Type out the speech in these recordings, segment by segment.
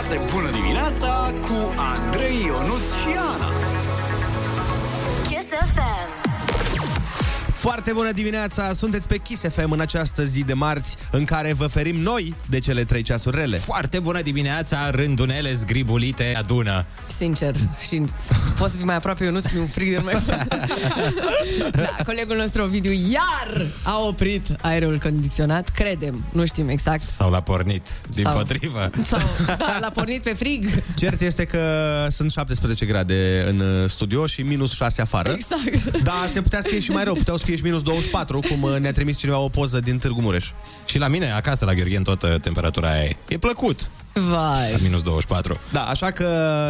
foarte bună dimineața cu Andrei Ionuț și Ana. Foarte bună dimineața! Sunteți pe Kiss FM în această zi de marți în care vă ferim noi de cele trei ceasuri rele. Foarte bună dimineața, rândunele zgribulite adună. Sincer, și poți să fii mai aproape, eu nu sunt un frig de mai Da, colegul nostru Ovidiu iar a oprit aerul condiționat, credem, nu știm exact. Sau l-a pornit, din Sau- potrivă. Sau, da, l-a pornit pe frig. Cert este că sunt 17 grade în uh, studio și minus 6 afară. Exact. Dar se putea să fie și mai rău, puteau să fie și minus 24, cum uh, ne-a trimis cineva o poză din Târgu Mureș. Și la mine, acasă, la Gheorghen, tot uh, temperatura aia e. E plăcut, Vai. la minus 24. Da, așa că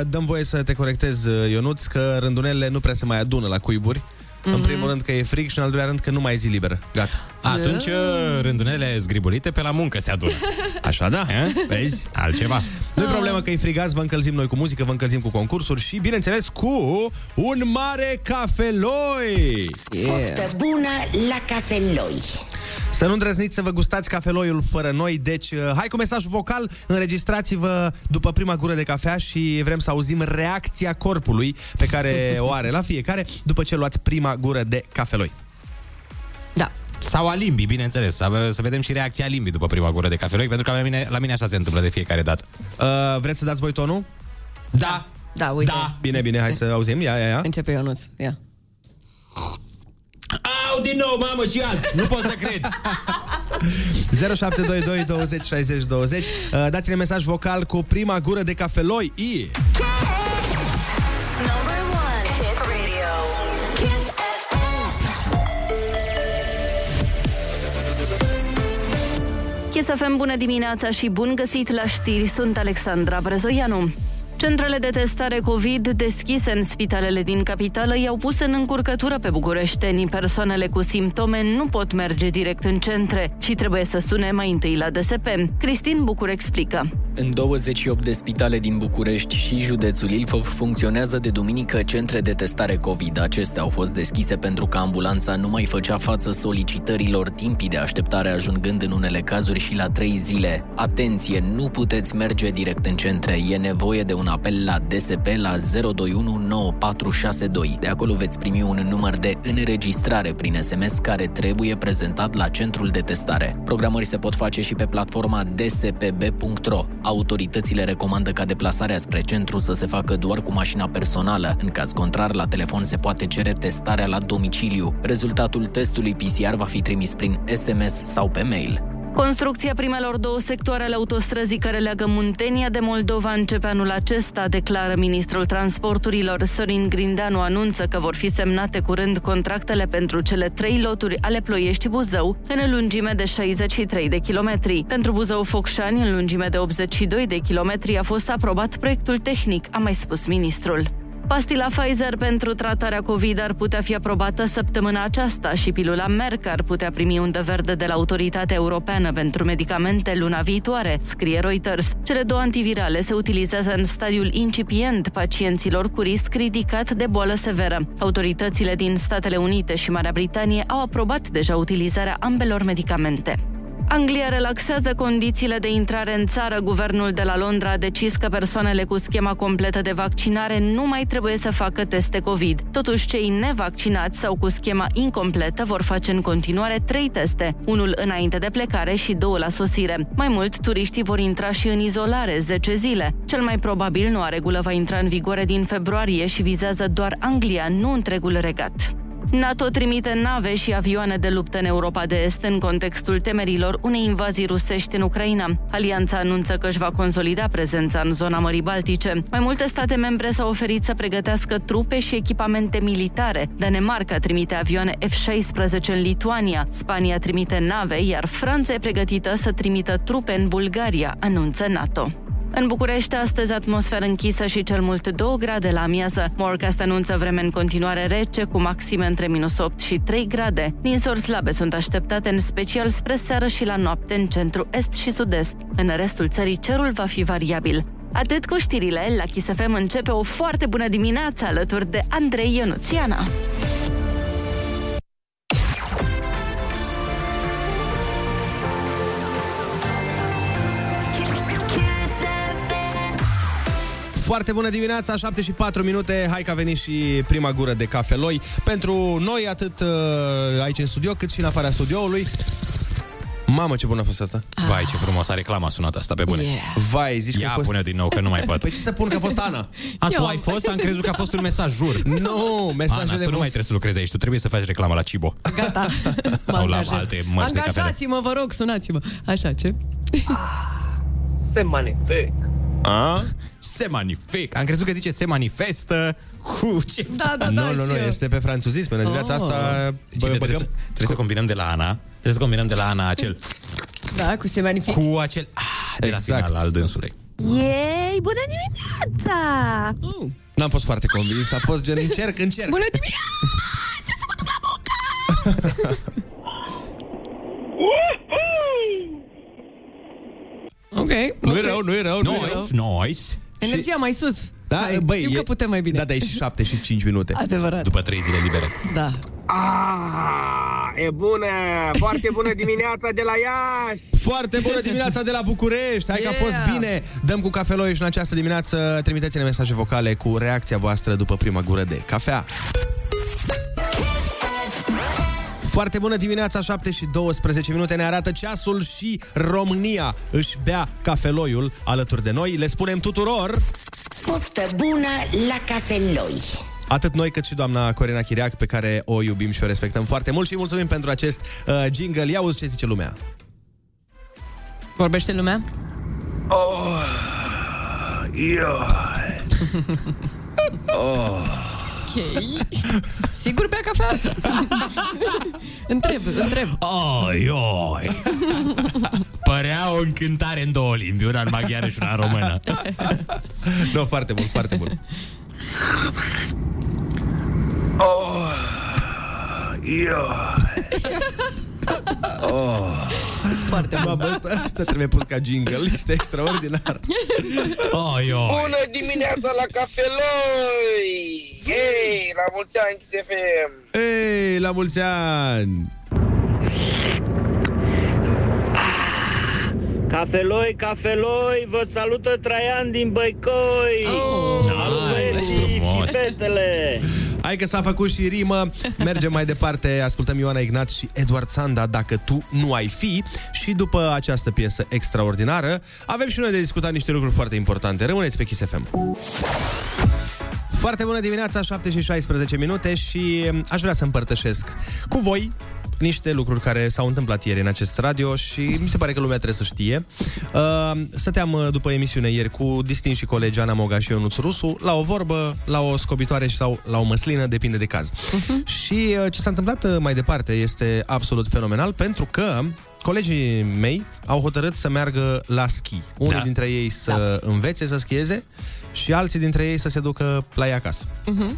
dăm voie să te corectez, uh, Ionuț, că rândunelele nu prea se mai adună la cuiburi. Mm-hmm. În primul rând că e frig și în al doilea rând că nu mai e zi liberă. Gata. Atunci, uh, rândunele zgribulite pe la muncă se adună. Așa da? Eh? Vezi? Altceva. Nu-i problemă că e frigați, vă încălzim noi cu muzică, vă încălzim cu concursuri și, bineînțeles, cu un mare cafeloi! Poftă bună la cafeloi. Să nu îndrăzniți să vă gustați cafeloiul fără noi, deci uh, hai cu mesajul vocal, înregistrați-vă după prima gură de cafea și vrem să auzim reacția corpului pe care o are la fiecare după ce luați prima gură de cafeloi. Da. Sau a limbii, bineînțeles. Să, să vedem și reacția limbii după prima gură de cafeloi, pentru că la mine, la mine așa se întâmplă de fiecare dată. Uh, vreți să dați voi tonul? Da! Da, uite. Da! Bine, bine, hai să auzim, ia, ia, ia. Începe Ionuț, ia. Au, din nou, mamă, și azi! Nu pot să cred! 0722 20 60 20 uh, Dați-ne mesaj vocal cu prima gură de cafeloi I. Number Kiss FM, bună dimineața și bun găsit la știri, sunt Alexandra Brezoianu. Centrele de testare COVID deschise în spitalele din capitală i-au pus în încurcătură pe bucureșteni. Persoanele cu simptome nu pot merge direct în centre și trebuie să sune mai întâi la DSP. Cristin Bucur explică. În 28 de spitale din București și județul Ilfov funcționează de duminică centre de testare COVID. Acestea au fost deschise pentru că ambulanța nu mai făcea față solicitărilor timpii de așteptare ajungând în unele cazuri și la 3 zile. Atenție, nu puteți merge direct în centre. E nevoie de un apel la DSP la 021 9462. De acolo veți primi un număr de înregistrare prin SMS care trebuie prezentat la centrul de testare. Programări se pot face și pe platforma dspb.ro. Autoritățile recomandă ca deplasarea spre centru să se facă doar cu mașina personală. În caz contrar, la telefon se poate cere testarea la domiciliu. Rezultatul testului PCR va fi trimis prin SMS sau pe mail. Construcția primelor două sectoare ale autostrăzii care leagă Muntenia de Moldova începe anul acesta, declară ministrul transporturilor. Sorin Grindeanu anunță că vor fi semnate curând contractele pentru cele trei loturi ale Ploiești-Buzău, în lungime de 63 de kilometri. Pentru Buzău-Focșani, în lungime de 82 de kilometri, a fost aprobat proiectul tehnic, a mai spus ministrul. Pastila Pfizer pentru tratarea COVID ar putea fi aprobată săptămâna aceasta și pilula Merck ar putea primi undă verde de la Autoritatea Europeană pentru Medicamente luna viitoare, scrie Reuters. Cele două antivirale se utilizează în stadiul incipient pacienților cu risc ridicat de boală severă. Autoritățile din Statele Unite și Marea Britanie au aprobat deja utilizarea ambelor medicamente. Anglia relaxează condițiile de intrare în țară. Guvernul de la Londra a decis că persoanele cu schema completă de vaccinare nu mai trebuie să facă teste COVID. Totuși, cei nevaccinați sau cu schema incompletă vor face în continuare trei teste, unul înainte de plecare și două la sosire. Mai mult, turiștii vor intra și în izolare 10 zile. Cel mai probabil noua regulă va intra în vigoare din februarie și vizează doar Anglia, nu întregul regat. NATO trimite nave și avioane de luptă în Europa de Est în contextul temerilor unei invazii rusești în Ucraina. Alianța anunță că își va consolida prezența în zona Mării Baltice. Mai multe state membre s-au oferit să pregătească trupe și echipamente militare. Danemarca trimite avioane F-16 în Lituania, Spania trimite nave, iar Franța e pregătită să trimită trupe în Bulgaria, anunță NATO. În București, astăzi, atmosferă închisă și cel mult 2 grade la amiază. Morcast anunță vreme în continuare rece, cu maxime între minus 8 și 3 grade. Ninsori slabe sunt așteptate în special spre seară și la noapte în centru est și sud-est. În restul țării cerul va fi variabil. Atât cu știrile, la Kiss FM începe o foarte bună dimineață alături de Andrei Ionuțiana. Foarte bună dimineața, 7 și 4 minute. Hai că a venit și prima gură de cafeloi. Pentru noi, atât uh, aici în studio, cât și în afara studioului. Mamă, ce bună a fost asta. Vai, ce frumos a reclama sunat asta, pe bune. Yeah. Vai, zici că Ia a fost... pune din nou, că nu mai pot. Păi ce să pun că a fost Ana? A, tu Eu. ai fost? Am crezut că a fost un mesaj, jur. Nu, Ana, mesajele tu nu voastre- mai trebuie să lucrezi aici, tu trebuie să faci reclamă la Cibo. Gata. Mă Sau la angajez. alte mărci de cafele. Angajați-mă, vă rog, sunați-mă. Așa, ce? Se magnific. A? Se manifest. Am crezut că zice se manifestă cu ce... Da, da, da, Nu, nu, și nu, eu. este pe franțuzism. În dimineața Oh. asta Deci, bă, uite, trebuie, băgăm... să, trebuie să combinăm de la Ana. Trebuie să combinăm de la Ana acel Da, cu se magnific. cu acel ah, de la Exact. final al dânsului. Yay, bună dimineața! Uh, N-am fost foarte convins, a fost gen încerc, încerc. bună dimineața! Ok. Nu ok. e rău, nu e rău, nu e rău. Nice, nice. Energia mai sus. Da, Hai, băi, simt e- că putem mai bine. Da, dar e și 7 și 5 minute. Adevărat. După trei zile libere. Da. Ah, e bună! Foarte bună dimineața de la Iași! Foarte bună dimineața de la București! Hai că a fost Yeah! bine! Dăm cu cafeloi și în această dimineață trimiteți-ne mesaje vocale cu reacția voastră după prima gură de cafea. Foarte bună dimineața, 7 și 12 minute ne arată ceasul și România își bea cafeloiul alături de noi. Le spunem tuturor, Poftă bună la cafeloi. atât noi cât și doamna Corina Chiriac, pe care o iubim și o respectăm foarte mult și îi mulțumim pentru acest uh, jingle. Ia auzi ce zice lumea. Vorbește lumea? Ok. Sigur bea cafea? întreb, întreb. Oi, oi. Părea o încântare în două limbi, una în maghiară și una în română. No, foarte bun, foarte bun. Foarte bun. Mamă, asta, asta trebuie pus ca jingle, este extraordinar. Oi, oi. Bună dimineața la cafeloi! Ei, la mulți ani XFM! Ei, la mulți ani! Cafeloi, cafeloi, vă salută Traian din Băicoi! Oh, Salut, băieții frumos. și fetele! Hai că s-a făcut și rimă. Mergem mai departe, ascultăm Ioana Ignat și Eduard Sanda, Dacă tu nu ai fi. Și după această piesă extraordinară, avem și noi de discutat niște lucruri foarte importante. Rămâneți pe Kiss FM. Foarte bună dimineața, 7 și 16 minute și um, aș vrea să împărtășesc cu voi niște lucruri care s-au întâmplat ieri în acest radio și mi se pare că lumea trebuie să știe. Uh, stăteam uh, după emisiune ieri cu distinși colegi Ana Moga și Ionuț Rusu la o vorbă, la o scobitoare sau la o măslină, depinde de caz. Și uh, ce s-a întâmplat uh, mai departe este absolut fenomenal pentru că colegii mei au hotărât să meargă la schi. Unul Da. dintre ei să învețe să schieze și alții dintre ei să se ducă la ea acasă.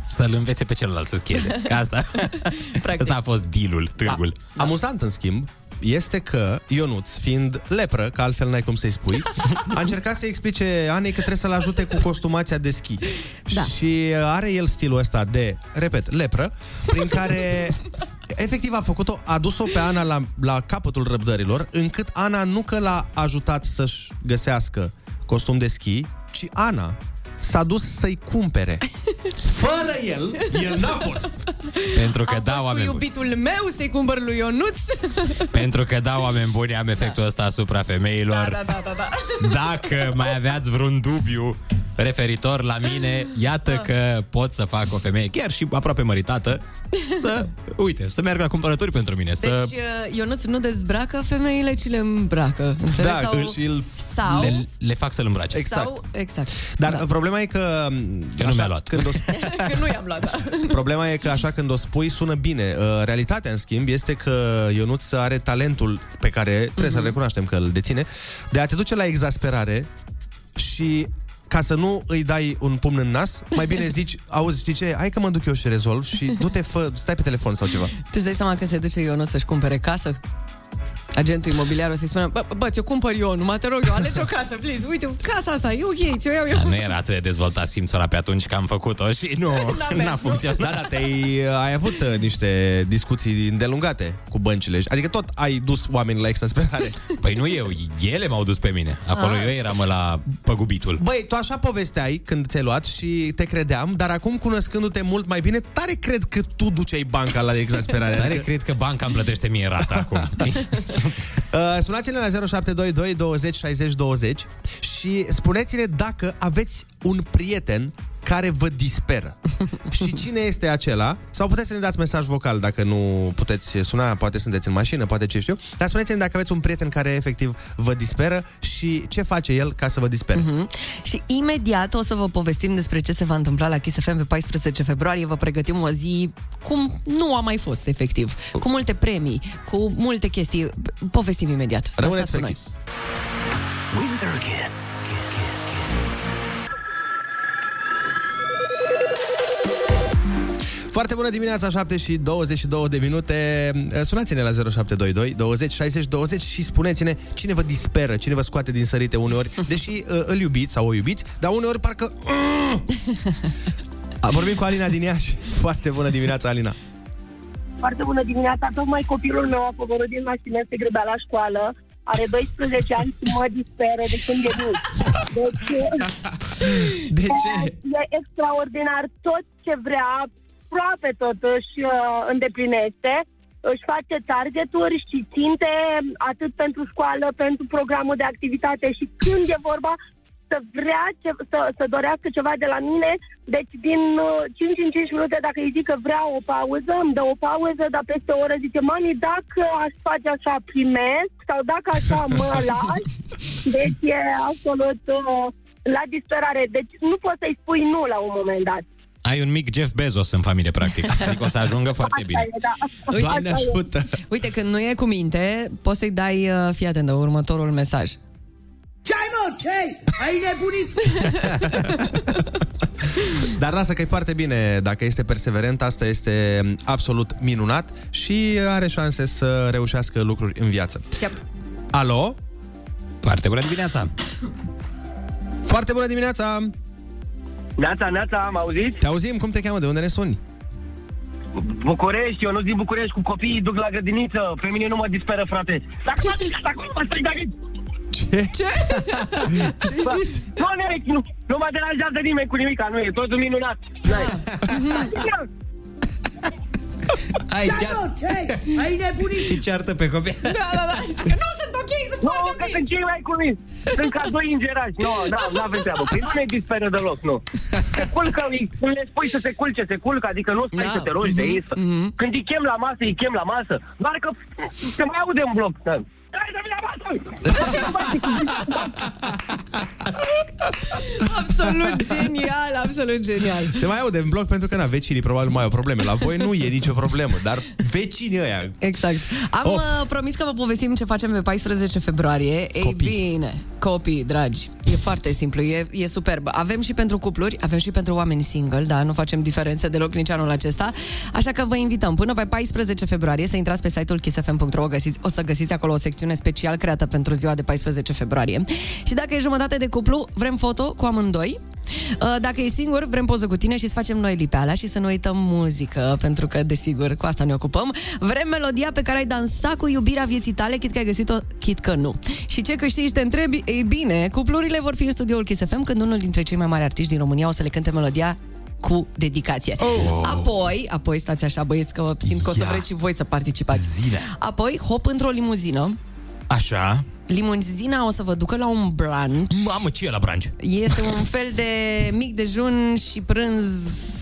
Să-l învețe pe celălalt să schieze. Că asta, Practic. asta a fost dealul, târgul. Da. Amuzant, în schimb, este că Ionuț, fiind lepră, că altfel n-ai cum să-i spui, a încercat să explice Anei că trebuie să-l ajute cu costumația de schi. Da. Și are el stilul ăsta de, repet, lepră, prin care efectiv a făcut-o, a dus-o pe Ana la, la capătul răbdărilor, încât Ana nu că l-a ajutat să-și găsească costum de schi, ci Ana s-a dus să-i cumpere. Fără el, el n-a fost. Pentru că Am da, fost cu oameni buni. iubitul meu să-i cumpăr lui Ionuț. Pentru că da, oameni buni, am efectul ăsta asupra femeilor. Da, da, da, da, da. Dacă mai aveați vreun dubiu referitor la mine, iată că pot să fac o femeie, chiar și aproape măritată, să, uite, să meargă la cumpărături pentru mine. Să... Deci uh, Ionuț nu dezbracă femeile, ci le îmbracă. Înțelegi? Da, sau, și îl sau, Le, le fac să-l îmbrace. Exact. sau, exact. Dar da. da. problema e că... Că nu mi-a luat. Când o, Că nu i-am luat, da. problema e că așa când o spui sună bine. Uh, Realitatea, în schimb, este că Ionuț are talentul pe care trebuie Mhm. să-l recunoaștem că îl deține, de a te duce la exasperare și ca să nu îi dai un pumn în nas, mai bine zici, auzi, știi ce, hai că mă duc eu și rezolv și du-te, fă, stai pe telefon sau ceva. Tu îți dai seama că se duce Ionuț să-și cumpere casă? Agentul imobiliar o să-i spună, bă, bă, ți-o cumpăr eu, numai te rog eu, alege o casă, please, uite, casa asta, e ok, ți-o iau eu. Dar nu era atât de dezvoltat simțul ăla pe atunci că am făcut-o și nu, N-a mers, n-a nu? funcționat. Da, da, te-ai, ai avut uh, niște discuții îndelungate cu băncile. Adică tot ai dus oamenii la exasperare. Păi nu eu, ele m-au dus pe mine. Acolo Ah. eu eram la păgubitul. Băi, tu așa povesteai când ți-ai luat și te credeam, dar acum cunoscându-te mult mai bine, tare cred că tu duceai banca la exasperare. Tare cred că banca îmi plătește mie rata acum. Uh, sunați-ne la 0722 20 60 20 și spuneți-ne dacă aveți un prieten care vă disperă. și cine este acela? Sau puteți să ne dați mesaj vocal dacă nu puteți suna, poate sunteți în mașină, poate ce știu. Dar spuneți-ne dacă aveți un prieten care efectiv vă disperă și ce face el ca să vă dispere. Mhm. Și imediat o să vă povestim despre ce se va întâmpla la Kiss FM pe 14 februarie. Vă pregătim o zi cum nu a mai fost, efectiv. Cu multe premii, cu multe chestii. Povestim imediat. Rămâneți Lăsați pe cu noi. Kiss. Winter Kiss. Foarte bună dimineața, 7 și 22 de minute. Sunați-ne la 0722 20 60 20 și spuneți-ne cine vă disperă, cine vă scoate din sărite uneori, deși uh, îl iubiți sau o iubiți, dar uneori parcă... A, Vorbim cu Alina din Iași. Foarte bună dimineața, Alina. Foarte bună dimineața. Tocmai copilul meu a coborât din mașină, se grăbea la școală. Are 12 ani și mă disperă de când e mic. Deci, De ce? e extraordinar. Tot ce vrea, aproape tot își uh, îndeplinește. Își face targeturi și ținte atât pentru școală, pentru programul de activitate și când e vorba să vrea ce, să, să dorească ceva de la mine, deci din uh, 5 în 5 minute dacă îi zic că vrea o pauză, îmi dă o pauză, dar peste o oră zice, mami, dacă aș face așa primesc sau dacă așa mă lași, deci e absolut uh, la disperare. Deci nu poți să-i spui nu la un moment dat. Ai un mic Jeff Bezos în familie, practic. Adică o să ajungă foarte Așa bine. e, da. Doamne Așa e. ajută! Uite, când nu e cu minte, poți să-i dai, uh, fii atentă, următorul mesaj. Ce-ai, mă? Ce-ai? Ai nebunit? Dar lasă că e foarte bine dacă este perseverent, asta este absolut minunat și are șanse să reușească lucruri în viață. Yep. Alo? Foarte bună dimineața! Foarte bună dimineața! Neața, neața, am auzit? Te auzim, cum te cheamă, de unde ne suni? București, eu nu din București, cu copiii duc la grădiniță. Pe mine nu mă disperă, frate. Dacă mă zici, dacă mă stai de aici. Ce? Ce? Bă, Nu, nimic, nu, nu mă deranjează nimeni cu nimic, nu e totul minunat. Ai Ce-ai, mă? Ce-ai? Ai nebunit? Ce ceartă pe copii? Da, da, da. Zice că nu sunt ok, sunt Nu, foarte că ok. sunt cei mai cuminți. Sunt ca doi îngerași. Nu, nu avem treabă. Păi nu ne disperă deloc, nu. Se culcă, îi- le spui să se culce, se culcă, adică nu stai Da. să te rogi de ei. să- Mhm. Când îi chem la masă, îi chem la masă. Doar că se mai aude în bloc. Da. Hai să vii la masă! Absolut genial, absolut genial. Se mai aude în bloc pentru că na, vecinii probabil mai au probleme. La voi nu e nicio problemă, dar vecinii ăia... Exact. Am Of. uh, promis că vă povestim ce facem pe 14 februarie. Ei Copii. bine, copii, dragi, e foarte simplu, e, e superb. Avem și pentru cupluri, avem și pentru oameni single, da, nu facem diferențe deloc nici anul acesta. Așa că vă invităm până pe 14 februarie să intrați pe site-ul kissfm.ro, o, găsiți, o să găsiți acolo o secțiune special creată pentru ziua de 14 februarie. Și dacă e jumătate de cuplu, vrem foto cu amândoi. Uh, Dacă e singur, vrem poză cu tine și să facem noi lipeala și să nu uităm muzică, pentru că, desigur, cu asta ne ocupăm. Vrem melodia pe care ai dansat cu iubirea vieții tale, chit că ai găsit-o, chit că nu. Și ce câștigi, te întrebi? Ei bine, cuplurile vor fi în studioul Kiss FM când unul dintre cei mai mari artiști din România o să le cânte melodia cu dedicație. Oh. Apoi, apoi stați așa băieți că simt că o să Ia. vreți și voi să participați. Zine. Apoi, hop într-o limuzină. Așa. Limuzina o să vă ducă la un brunch. Mamă, ce e la branch? Este un fel de mic dejun și prânz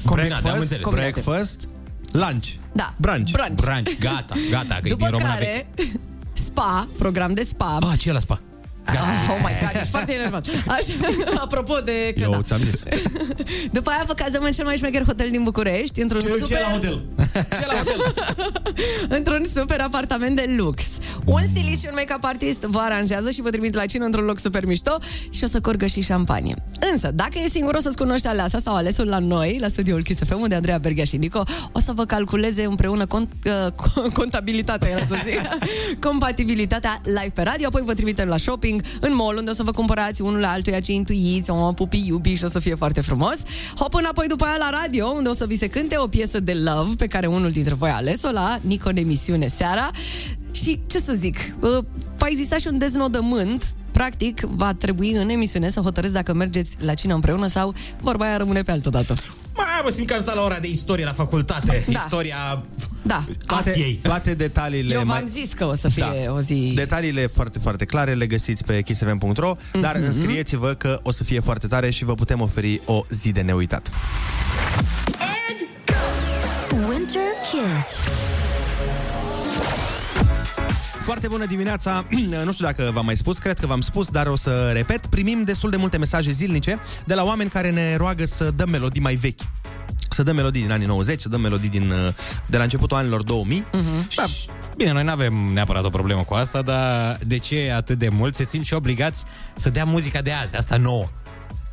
Combinat, am breakfast, înțeles. Combinate. breakfast, lunch. Da. Brunch. Brunch. Branch, gata, gata, că e După din româna care, spa, program de spa. veche. Ah, ce e la spa? Oh my god, ești foarte enervant. Așa, apropo de... Că Eu da. ți-am zis. După aia vă cazăm în cel mai șmecher hotel din București, într-un Ce, super... ce la hotel? Ce la hotel? într-un super apartament de lux. Un stilist și un make-up artist vă aranjează și vă trimit la cină într-un loc super mișto și o să corgă și șampanie. Însă, dacă e singur, o să-ți cunoști aleasa sau alesul la noi, la studioul Kiss FM, unde Andreea Berghia și Nico o să vă calculeze împreună cont, uh, contabilitatea, era să zic, compatibilitatea live pe radio, apoi vă trimitem la shopping, în mall, unde o să vă cumpărați unul la altuia ce intuiți, o pupi iubi și o să fie foarte frumos. Hop înapoi după aia la radio, unde o să vi se cânte o piesă de love pe care unul dintre voi a ales-o la Nico în emisiune seara. Și ce să zic, uh, va exista și un deznodământ Practic, va trebui în emisiune să hotărâți dacă mergeți la cină împreună sau vorba aia rămâne pe altă dată. Mai mă simt că am stat la ora de istorie la facultate. Da. Istoria Da. Toate, toate detaliile Eu v-am mai... zis că o să fie Da. o zi... Detaliile foarte, foarte clare le găsiți pe kissfm.ro, dar Mhm. înscrieți-vă că o să fie foarte tare și vă putem oferi o zi de neuitat. Winter Kiss. Foarte bună dimineața! nu știu dacă v-am mai spus, cred că v-am spus, dar o să repet. Primim destul de multe mesaje zilnice de la oameni care ne roagă să dăm melodii mai vechi. Să dăm melodii din anii 90, să dăm melodii din, uh, de la începutul anilor 2000. Mhm. Da, bine, noi nu avem neapărat o problemă cu asta, dar de ce atât de mult se simt și obligați să dea muzica de azi, asta nouă?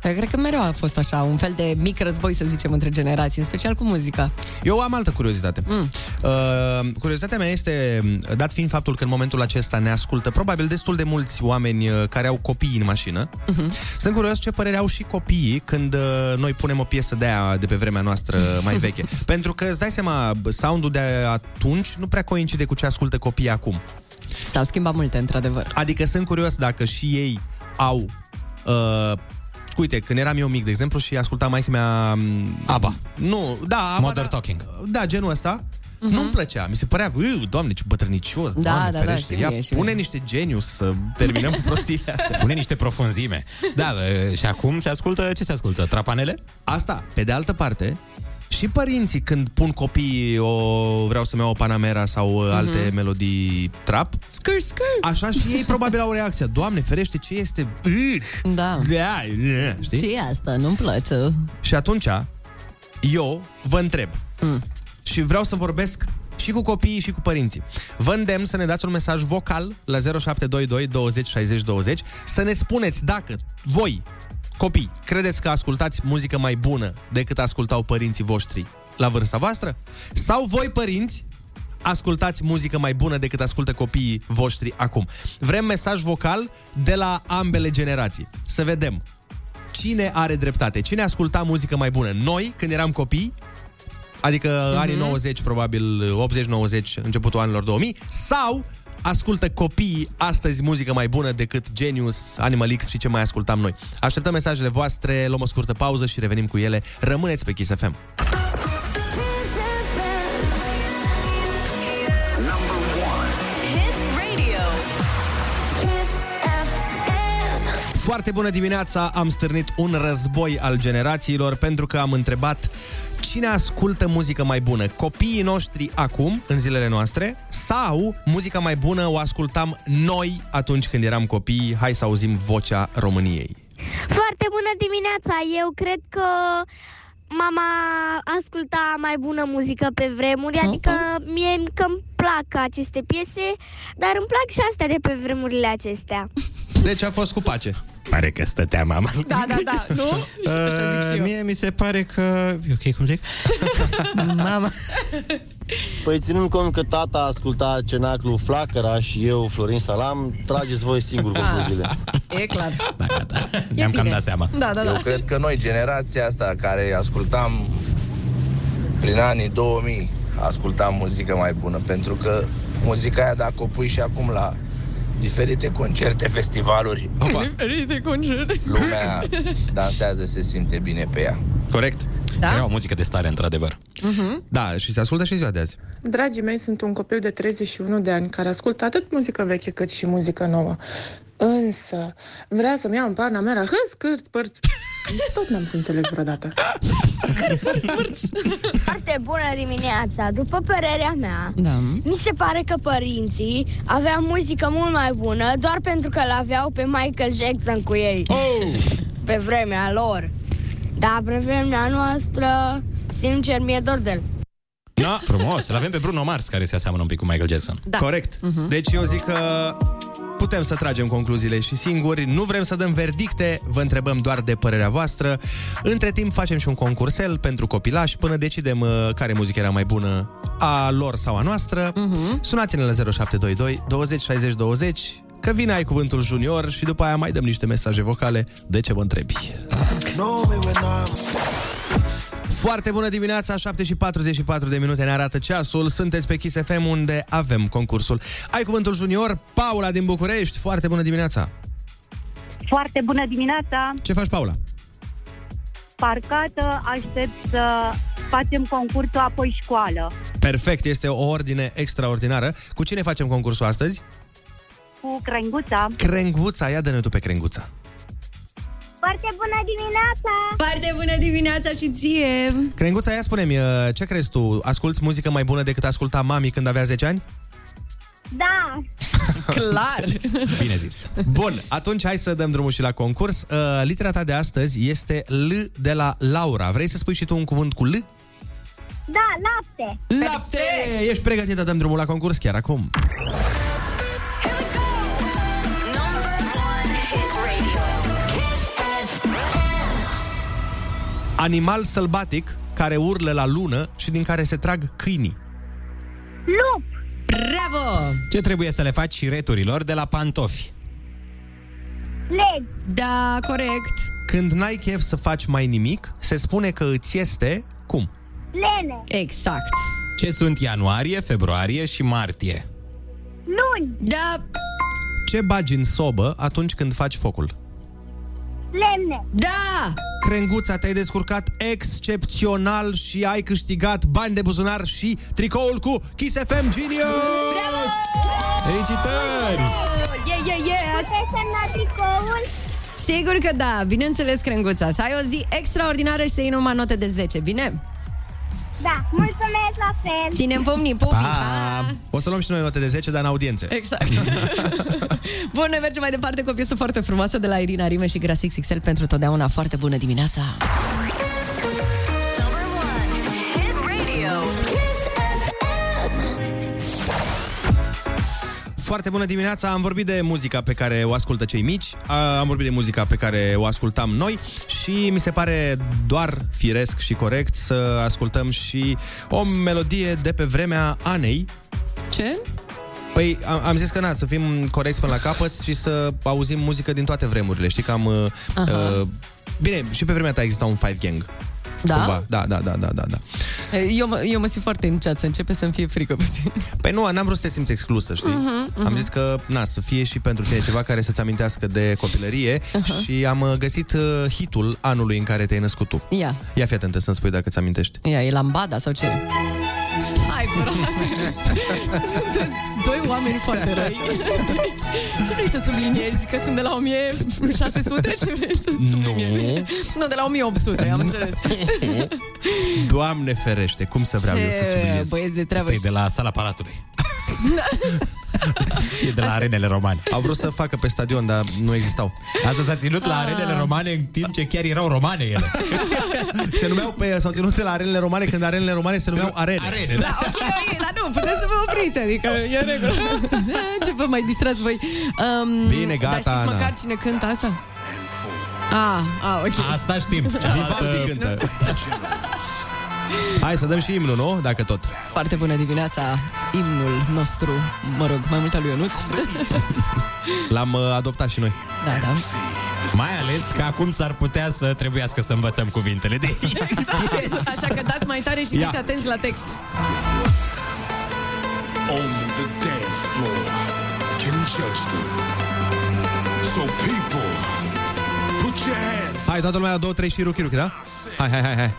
Eu cred că mereu a fost așa, un fel de mic război, să zicem, între generații, în special cu muzica. Eu am altă curiozitate. Mm. Uh, curiozitatea mea este, dat fiind faptul că în momentul acesta ne ascultă probabil destul de mulți oameni uh, care au copii în mașină, Uh-huh. sunt curios ce părere au și copiii când uh, noi punem o piesă de aia de pe vremea noastră mai veche. Pentru că îți dai seama, soundul de atunci nu prea coincide cu ce ascultă copiii acum. S-au schimbat multe, într-adevăr. Adică sunt curios dacă și ei au... Uh, Uite, când eram eu mic, de exemplu, și ascultam mai mea... ABBA. Nu, da, ABBA, Modern da, Talking. Da, genul ăsta. Uh-huh. Nu-mi plăcea, mi se părea, "Ui, doamne, ce bătrânicios, Da, doamne, da, da, ferește. și Ia, mie, și pune mie. niște genius să terminăm cu prostiile astea. Pune niște profunzime. Da, bă, și acum se ascultă, ce se ascultă? Trapanele? Asta, pe de altă parte, și părinții când pun copiii o vreau să-mi iau o Panamera sau uh, alte melodii trap, Scârș, scârș. așa și ei probabil au reacția. Doamne, ferește, ce este? Ugh! Da. Da, știi? ce e asta? Nu-mi place. Și atunci, eu vă întreb. Mm. Și vreau să vorbesc și cu copiii și cu părinții. Vă îndemn să ne dați un mesaj vocal la 0722 20 60 20 să ne spuneți dacă voi, copii, credeți că ascultați muzică mai bună decât ascultau părinții voștri la vârsta voastră? Sau voi, părinți, ascultați muzică mai bună decât ascultă copiii voștri acum? Vrem mesaj vocal de la ambele generații. Să vedem cine are dreptate, cine asculta muzică mai bună. Noi, când eram copii, adică uh-huh. anii 90, probabil 80-90, începutul anilor 2000, sau ascultă copiii astăzi muzică mai bună decât Genius, Animal X și ce mai ascultam noi. Așteptăm mesajele voastre, luăm o scurtă pauză și revenim cu ele. Rămâneți pe Kiss FM. Hit radio. Kiss FM. Foarte bună dimineața! Am stârnit un război al generațiilor pentru că am întrebat cine ascultă muzică mai bună, copiii noștri acum, în zilele noastre, sau muzica mai bună o ascultam noi atunci când eram copii? Hai să auzim vocea României. Foarte bună dimineața! Eu cred că mama asculta mai bună muzică pe vremuri, adică mie că îmi plac aceste piese, dar îmi plac și astea de pe vremurile acestea. Deci a fost cu pace. Pare că stătea mama. Da, da, da, nu? Și așa zic și eu. Uh, Mie mi se pare că... E ok, cum zic? Mama. Păi ținând cont că tata asculta cenaclul Flacăra și eu Florin Salam, trageți voi singur concluziile. E clar. Da, gata. Ne-am cam bine. dat seama. Da, da, Eu da. cred că noi, generația asta care ascultam prin anii 2000, ascultam muzică mai bună, pentru că muzica aia, dacă o pui și acum la diferite concerte, festivaluri, Diferite concerte. lumea dansează, se simte bine pe ea. Corect? Da? Era o muzică de stare, într-adevăr. Uh-huh. Da, și se ascultă și în ziua de azi. Dragii mei, sunt un copil de 31 de ani care ascultă atât muzică veche cât și muzică nouă. Însă, vrea să-mi iau în Panamera, hă, scârt, spărți. Tot n-am să înțeleg vreodată. Foarte bună dimineața! După părerea mea, Da. mi se pare că părinții aveau muzică mult mai bună doar pentru că l-aveau pe Michael Jackson cu ei. Oh! Pe vremea lor. Dar pe vremea noastră, sincer, mi-e dor de el. Da. Frumos. Îl avem pe Bruno Mars, care se aseamănă un pic cu Michael Jackson. Da. Corect. Deci eu zic că putem să tragem concluziile și singuri, nu vrem să dăm verdicte, vă întrebăm doar de părerea voastră. Între timp facem și un concursel pentru copilași până decidem uh, care muzică era mai bună, a lor sau a noastră. Uh-huh. Sunați-ne la 0722 20 60 20 că vine ai cuvântul junior și după aia mai dăm niște mesaje vocale de ce vă întrebi. Foarte bună dimineața, 7 și 44 de minute ne arată ceasul. Sunteți pe Kiss FM unde avem concursul. Ai cuvântul junior, Paula din București. Foarte bună dimineața. Foarte bună dimineața! Ce faci, Paula? Parcată, aștept să facem concursul, apoi școală. Perfect, este o ordine extraordinară. Cu cine facem concursul astăzi? Cu crenguța. Crenguța, ia dă-ne tu pe Crenguța. Foarte bună dimineața! Foarte bună dimineața și ție! Crenguța, ia spune-mi, uh, ce crezi tu? Asculți muzică mai bună decât asculta mami când avea 10 ani? Da! Clar! Bine zis. Bun, atunci hai să dăm drumul și la concurs. Uh, litera ta de astăzi este L de la Laura. Vrei să spui și tu un cuvânt cu L? Da, lapte! Lapte! Ești pregătită? Dăm drumul la concurs chiar acum. Animal sălbatic care urlă la lună și din care se trag câinii. Lup! Bravo! Ce trebuie să le faci și returilor de la pantofi? Leg! Da, corect. Când n-ai chef să faci mai nimic, se spune că îți este cum? Lene! Exact. Ce sunt ianuarie, februarie și martie? Luni! Da, Ce bagi în sobă atunci când faci focul? Lemne! da! Crenguța, te-ai descurcat excepțional și ai câștigat bani de buzunar și tricoul cu Kiss FM Genius! Felicitări! Yeah, yeah, yes! Puteți semna tricoul? Sigur că da, bineînțeles, Crenguța. Să ai o zi extraordinară și să iei numai note de 10, bine? Da, mulțumesc la fel! Ținem pumnii, pupii, pa! Pa! O să luăm și noi note de 10, dar în audiențe. Exact. Bun, noi mergem mai departe cu o piesă foarte frumoasă de la Irina Rime și Grasix XL pentru totdeauna. Foarte bună dimineața! Foarte bună dimineața, am vorbit de muzica pe care o ascultă cei mici, a- am vorbit de muzica pe care o ascultam noi și mi se pare doar firesc și corect să ascultăm și o melodie de pe vremea Anei. Ce? Păi am, am zis că na, să fim corecți până la capăt și să auzim muzică din toate vremurile. Știi că am... Uh, Aha. uh, bine, și pe vremea ta exista un Five Gang. Da? Cumva. Da, da, da, da, da, da. Eu, mă- eu mă simt foarte în ceață, începe să-mi fie frică puțin. Păi nu, n-am vrut să te simți exclusă, știi? Mhm, Am mhm. zis că, na, să fie și pentru tine ceva care să-ți amintească de copilărie și am uh, găsit uh, hitul anului în care te-ai născut tu. Ia, Ia fi atentă să-mi spui dacă ți amintești. ia, e lambada sau ce? Hai, frate! Sunteți doi oameni foarte răi. Deci, ce vrei să subliniezi? Că sunt de la 1600? Ce vrei să subliniezi? Nu, de la 1800, am înțeles. Doamne ferește, cum să vreau eu să Ce subliniez. băieți de treabă. Asta e de la sala Palatului. e de la arenele romane. Au vrut să facă pe stadion, dar nu existau. Asta s-a ținut la arenele romane în timp ce chiar erau romane ele. Se numeau pe, s-au ținut la arenele romane când arenele romane se numeau arene. Arene, Da, ok, ok, dar nu, puteți să vă opriți, adică e în regulă. Ce vă mai distrați voi? Um, Bine, gata, Dar știți Ana. măcar cine cântă asta? Ah, ah, ok. Asta știm. Vivaldi cântă. Hai să dăm și imnul, nu? Dacă tot. Foarte bună dimineața, imnul nostru, mă rog, mai mult al lui Ionuț. L-am uh, adoptat și noi. da, da. Mai ales că acum s-ar putea să trebuiască să învățăm cuvintele de aici. Așa că dați mai tare și Ia. fiți atenți la text. Only the dance floor can judge them. So people, put your hands. Hai, toată lumea la două, trei și ruchi, ruchi, da? Hai, hai, hai, hai.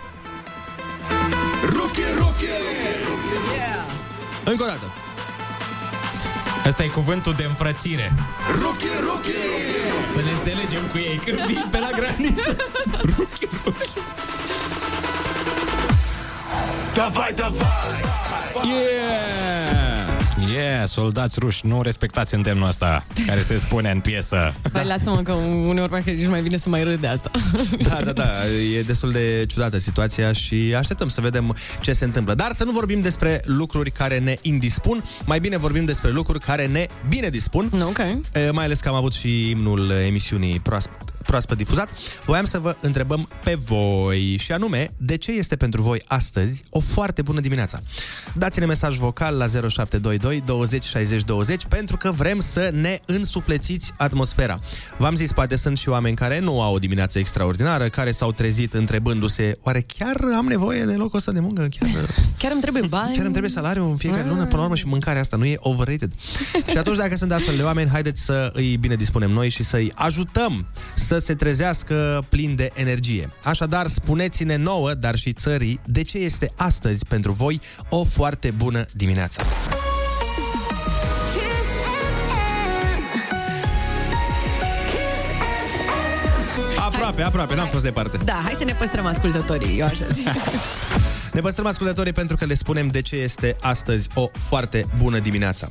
Încă o dată. Ăsta e cuvântul de înfrățire. Rookie, rookie. Să ne înțelegem cu ei când vin pe la graniță. Давай, давай. Yeah! Yeah, soldați ruși, nu respectați îndemnul ăsta care se spune în piesă. Păi lasă-mă că uneori parcă nici mai bine să mai râd de asta. Da, da, da, e destul de ciudată situația și așteptăm să vedem ce se întâmplă. Dar să nu vorbim despre lucruri care ne indispun, mai bine vorbim despre lucruri care ne bine dispun. Ok. E, mai ales că am avut și imnul emisiunii proaspăt proaspăt difuzat, voiam să vă întrebăm pe voi și anume, de ce este pentru voi astăzi o foarte bună dimineața? Dați-ne mesaj vocal la 0722 20 60 20 pentru că vrem să ne însuflețiți atmosfera. V-am zis, poate sunt și oameni care nu au o dimineață extraordinară, care s-au trezit întrebându-se, oare chiar am nevoie de locul ăsta de muncă? Chiar, Chiar îmi trebuie bani. chiar îmi trebuie salariu în fiecare lună? Până la urmă și mâncarea asta nu e overrated. și atunci, dacă sunt astfel de oameni, haideți să îi bine dispunem noi și să-i ajutăm să se trezească plin de energie. Așadar, spuneți-ne nouă, dar și țării, de ce este astăzi pentru voi o foarte bună dimineață. Aproape, aproape, n-am fost departe. Da, hai să ne păstrăm ascultătorii, eu așa zic. Ne păstrăm ascultătorii pentru că le spunem de ce este astăzi o foarte bună dimineața.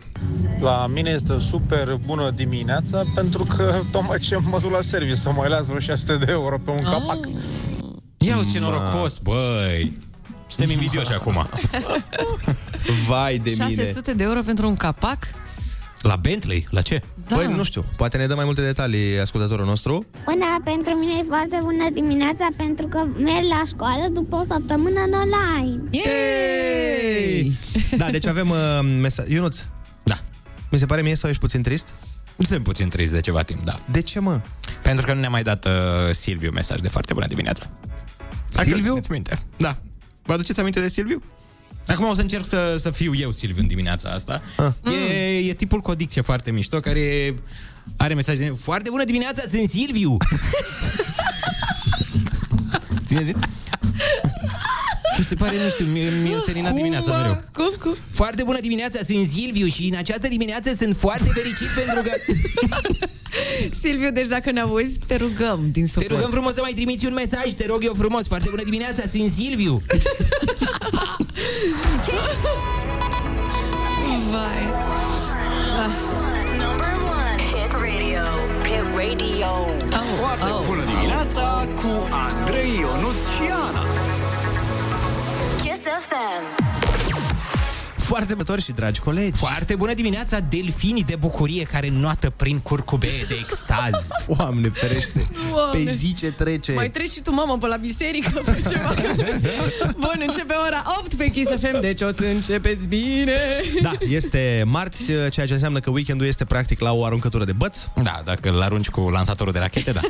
La mine este o super bună dimineața pentru că tocmai ce mă duc la serviciu să mai las vreo 600 de euro pe un Ah. capac. Ia uzi ce norocos, băi! Suntem invidioși acum. Vai de mine. 600 de euro pentru un capac? La Bentley? La ce? Da. Păi, nu știu, poate ne dă mai multe detalii ascultătorul nostru. Bună, pentru mine e foarte bună dimineața pentru că merg la școală după o săptămână în online. Yay! Da, deci avem uh, mesaj. Ionuț. Da. Mi se pare mie sau ești puțin trist? Sunt puțin trist de ceva timp, da. De ce, mă? Pentru că nu ne-a mai dat uh, Silviu mesaj de foarte bună dimineața. Dacă Silviu? îl țineți minte. Da. Vă aduceți aminte de Silviu? Acum o să încerc să, să fiu eu Silviu în dimineața asta. Ah. E, e tipul cu o dicție foarte mișto care are mesaj de Foarte bună dimineața, sunt Silviu! Țineți minte? Mi se pare, nu știu, mi- mi-e înseninat dimineața mereu. Cum, cum? Foarte bună dimineața, sunt Silviu și în această dimineață sunt foarte fericit pentru că... Silviu, deci dacă ne auzi, te rugăm din Te suflet. rugăm frumos să mai trimiți un mesaj, te rog eu frumos. Foarte bună dimineața, sunt Silviu. Vai. Number one. Hit radio. Hit radio. Foarte bună dimineața cu Andrei Ionuț și Ana. Kiss FM. Foarte bători și dragi colegi. Foarte bună dimineața, delfinii de bucurie care noată prin curcubee de extaz. Oamne, ferește. Doamne. Pe zi ce trece. Mai treci și tu, mamă, pe la biserică, pe ceva. Bun, începe ora 8 pe Kiss FM, deci o să începeți bine. Da, este marți, ceea ce înseamnă că weekendul este practic la o aruncătură de băț. Da, dacă îl arunci cu lansatorul de rachete, da.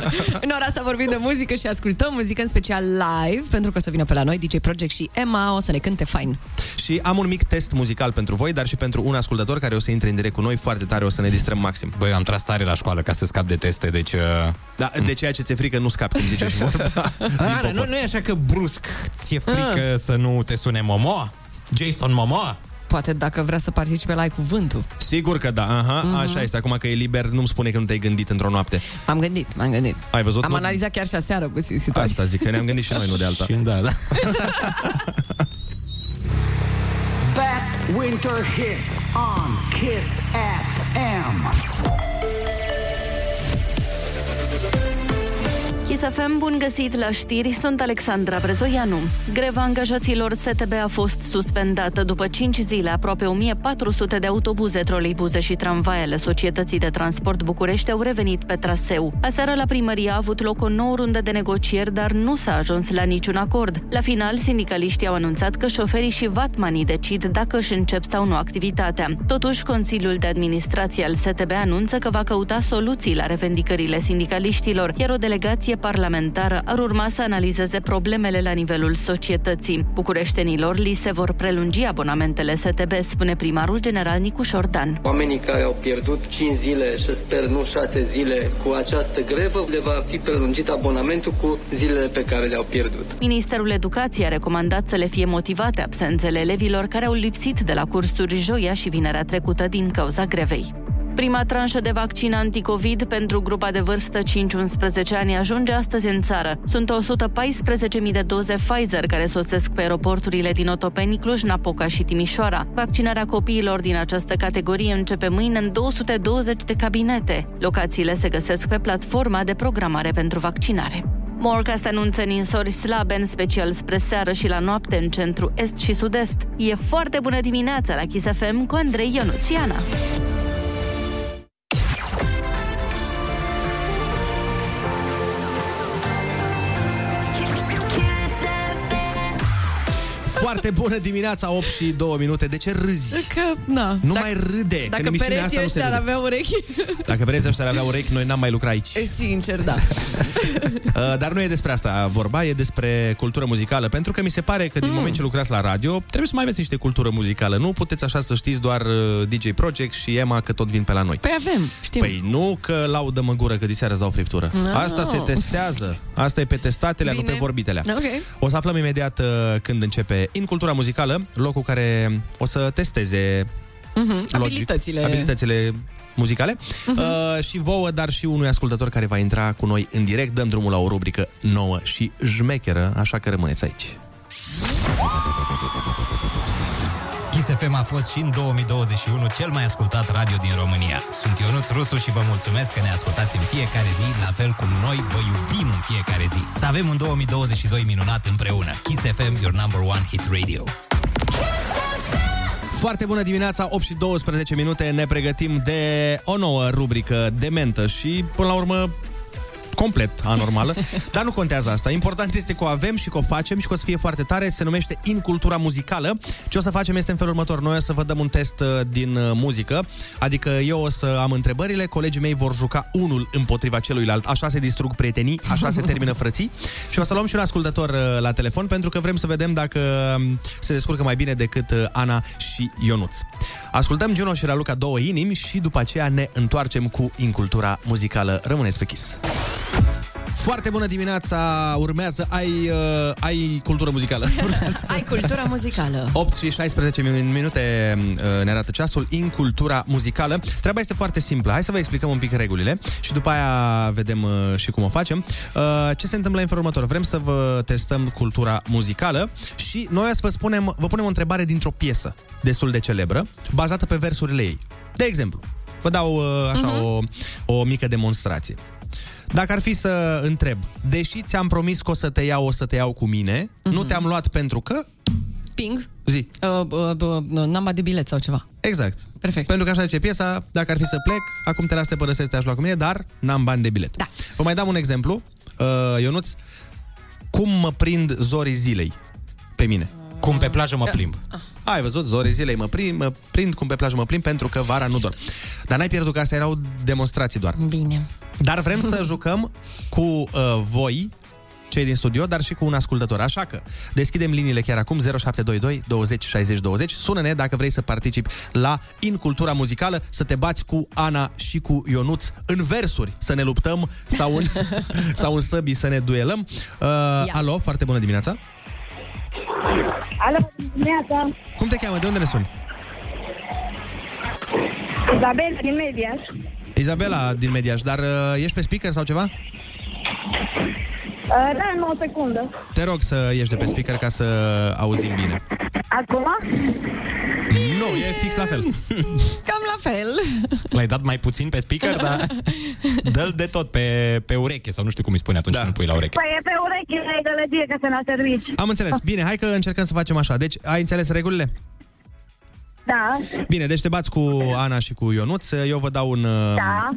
În ora asta vorbim de muzică și ascultăm muzică în special live, pentru că o să vină pe la noi DJ Project și Emma o să ne cânte fain. Și am un mic test muzical pentru voi, dar și pentru un ascultător care o să intre în direct cu noi foarte tare, o să ne distrăm maxim. Băi, eu am tras tare la școală ca să scap de teste, deci... Uh... Da, de ceea ce ți-e frică nu scapi când zice și vorba. Ana, nu, nu e așa că brusc ți-e frică să nu te sune Momoa? Jason Momoa? Poate dacă vrea să participe la Ai Cuvântul. Sigur că da, aha, Mhm. așa este. Acum că e liber, nu-mi spune că nu te-ai gândit într-o noapte. M-am gândit, m-am gândit. Ai văzut? Am Nu- analizat chiar și aseară cu situația. Asta zic, că ne-am gândit și noi, nu de alta. Și da, da. Best winter hits on Kiss FM. Kiss FM, bun găsit la știri, sunt Alexandra Brezoianu. Greva angajaților STB a fost suspendată după 5 zile. Aproape 1400 de autobuze, troleibuze și tramvai ale Societății de Transport București au revenit pe traseu. Aseară la primărie a avut loc o nouă rundă de negocieri, dar nu s-a ajuns la niciun acord. La final, sindicaliștii au anunțat că șoferii și vatmanii decid dacă își încep sau nu activitatea. Totuși, Consiliul de Administrație al STB anunță că va căuta soluții la revendicările sindicaliștilor, iar o delegație parlamentară ar urma să analizeze problemele la nivelul societății. Bucureștenilor li se vor prelungi abonamentele STB, spune primarul general Nicu Șordan. Oamenii care au pierdut 5 zile și sper nu 6 zile cu această grevă, le va fi prelungit abonamentul cu zilele pe care le-au pierdut. Ministerul Educației a recomandat să le fie motivate absențele elevilor care au lipsit de la cursuri joia și vinerea trecută din cauza grevei. Prima tranșă de vaccin anticovid pentru grupa de vârstă 5-11 ani ajunge astăzi în țară. Sunt 114.000 de doze Pfizer care sosesc pe aeroporturile din Otopeni, Cluj-Napoca și Timișoara. Vaccinarea copiilor din această categorie începe mâine în 220 de cabinete. Locațiile se găsesc pe platforma de programare pentru vaccinare. Morcast anunță ninsori slabe, în special spre seară și la noapte în centru, est și sud-est. E foarte bună dimineața la Kiss FM cu Andrei Ionuțiana. Foarte bună dimineața, 8 și 2 minute. De ce râzi? Că, na. Nu dacă, mai râde, că în Dacă emisiunea pereții asta nu se ăștia ar râde. avea urechi... Dacă pereții ăștia ar avea urechi, noi n-am mai lucrat aici. E, Sincer, da. Uh, Dar nu e despre asta vorba, e despre cultură muzicală, pentru că mi se pare că din Mm. moment ce lucrați la radio, trebuie să mai aveți niște cultură muzicală. Nu puteți așa să știți doar uh, DJ Project și Emma că tot vin pe la noi. Păi avem, știm. Păi nu că laudă mă gură, că diseară îți dau friptură. No. Asta se testează. Asta e pe testatele, nu Bine. pe vorbitele. Ok. O să aflăm imediat uh, când începe In Cultura Muzicală, locul care o să testeze Mhm, logic, Abilitățile. abilitățile muzicale Mhm. uh, și vouă, dar și unui ascultător care va intra cu noi în direct. Dăm drumul la o rubrică nouă și jmecheră, așa că rămâneți aici. Kiss FM a fost și în 2021 cel mai ascultat radio din România. Sunt Ionuț Rusu și vă mulțumesc că ne ascultați în fiecare zi, la fel cum noi vă iubim în fiecare zi. Să avem un 2022 minunat împreună. Kiss FM, your number one hit radio. Foarte bună dimineața, 8 și 12 minute, ne pregătim de o nouă rubrică dementă și, până la urmă, complet anormală, dar nu contează asta. Important este că o avem și că o facem și că o să fie foarte tare. Se numește In Cultura Muzicală. Ce o să facem este în felul următor. Noi o să vă dăm un test uh, din uh, muzică, adică eu o să am întrebările, colegii mei vor juca unul împotriva celuilalt. Așa se distrug prietenii, așa se termină frății. Și o să luăm și un ascultător uh, la telefon pentru că vrem să vedem dacă um, se descurcă mai bine decât uh, Ana și Ionuț. Ascultăm Juno și Raluca două inimi și după aceea ne întoarcem cu In Cultura Muzicală. Rămâneți pe Kiss. Foarte bună dimineața, urmează ai, uh, ai cultură muzicală. Ai cultura muzicală. 8 și 16 min- minute uh, ne arată ceasul în cultura muzicală. Treaba este foarte simplă. Hai să vă explicăm un pic regulile și după aia vedem uh, și cum o facem. Uh, ce se întâmplă în felul următor? Vrem să vă testăm cultura muzicală și noi o să vă spunem, vă punem o întrebare dintr-o piesă destul de celebră, bazată pe versurile ei. De exemplu, vă dau uh, așa Mhm. o, o mică demonstrație. Dacă ar fi să întreb, deși ți-am promis că o să te iau, o să te iau cu mine, nu te-am luat pentru că... Ping. Zi. Uh, uh, uh, n-am bani de bilet sau ceva. Exact. Perfect. Pentru că așa zice piesa, dacă ar fi să plec, acum te las să te părăsesc, te-aș lua cu mine, dar n-am bani de bilet. Da. Vă mai dau un exemplu. Uh, Ionuț, cum mă prind zorii zilei pe mine? Cum pe plajă mă plimb. Ai văzut, zorii zilei mă prind, mă prind, cum pe plajă mă plimb, pentru că vara nu dorm. Dar n-ai pierdut că astea erau demonstrații doar. Bine. Dar vrem să jucăm cu uh, voi, cei din studio, dar și cu un ascultător. Așa că deschidem liniile chiar acum 0722 20 60 20. Sună-ne dacă vrei să participi la In Cultura Muzicală, să te bați cu Ana și cu Ionuț în versuri, să ne luptăm sau în, sau în săbii să ne duelăm. Uh, alo, foarte bună dimineața! Alo, dimineața. Cum te cheamă? De unde ne suni? Isabel din Mediaș. Izabela din Mediaș, dar uh, ești pe speaker sau ceva? Uh, da, nu o secundă. Te rog să ieși de pe speaker ca să auzim bine. Acum? Nu, e fix la fel. Cam la fel. L-ai dat mai puțin pe speaker, dar dă-l de tot pe, pe ureche, sau nu știu cum îi spune atunci da. când îl pui la ureche. Păi e pe ureche de gălăgie că se la servici. Am înțeles. Bine, hai că încercăm să facem așa. Deci, ai înțeles regulile? Da. Bine, deci te bați cu Ana și cu Ionuț. Eu vă dau un, uh, Da.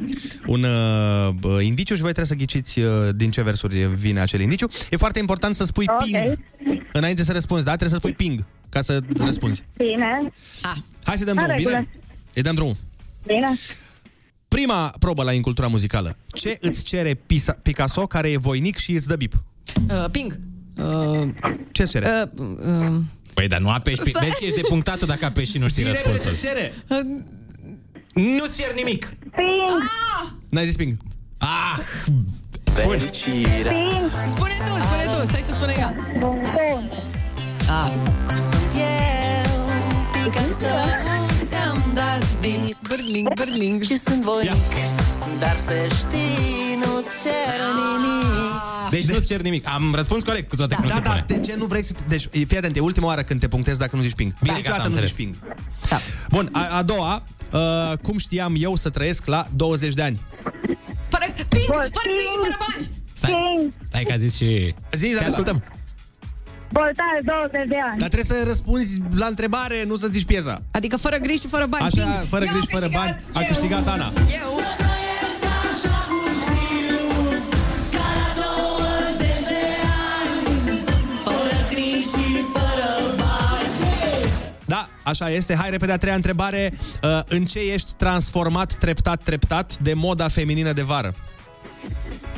un uh, indiciu și voi trebuie să ghiciți uh, din ce versuri vine acel indiciu. E foarte important să spui Ok. ping înainte să răspunzi, da? Trebuie să spui ping ca să răspunzi. Bine. Ah. Hai să dăm În drumul, bine? regulă. Îi dăm drumul. Bine. Prima probă la incultura muzicală. Ce îți cere Pisa- Picasso care e voinic și îți dă bip? Uh, ping. Uh, Ce cere? uh, uh, Păi, dar nu apeși... Pe... Stai. Vezi că ești depunctată dacă apeși și nu știi Zi repede răspunsul. ce cere? Nu-ți cer nimic! Ping. N-ai zis ping. Ah! Spune! Ping. spune tu, spune tu, stai să spune ea. Bun. Ah. ți-am dat bing, bârling, bârling. Și sunt voinic Dar să știi, nu-ți cer nimic Deci nu-ți cer nimic. Am răspuns corect cu toate Da, că nu da, se da, pune. de ce nu vrei să... te- Deci, fii atent, e ultima oară când te punctezi dacă nu zici ping. Bine, Niciodată gata, am nu zici înțeles. ping. Da. Bun, a, a doua, uh, cum știam eu să trăiesc la 20 de ani? Fără ping, fără griji, fără bani. Stai, stai că a zis și... Zi, Te Izabela. ascultăm. Portare 20 de ani. Dar trebuie să răspunzi la întrebare, nu să zici piesa. Adică fără griji și fără bani. Așa, Ping. fără Eu griji, am fără câștigat, bani, a eu. câștigat Ana. Eu. Așa este. Hai repede a treia întrebare. Uh, în ce ești transformat treptat, treptat de moda feminină de vară?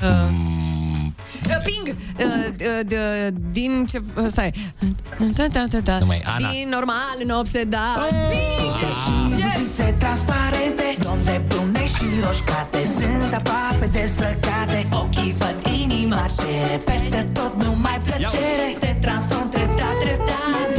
Uh, ping! Uh, uh, de- din ce... uh, Stai. Da, da, da, da. Numai Ana. Din normal în obsedat. Yes! transparente Donde brune și roșcate Sunt aproape dezbrăcate Ochii văd inima cere Peste tot numai plăcere Te transform treptat, treptat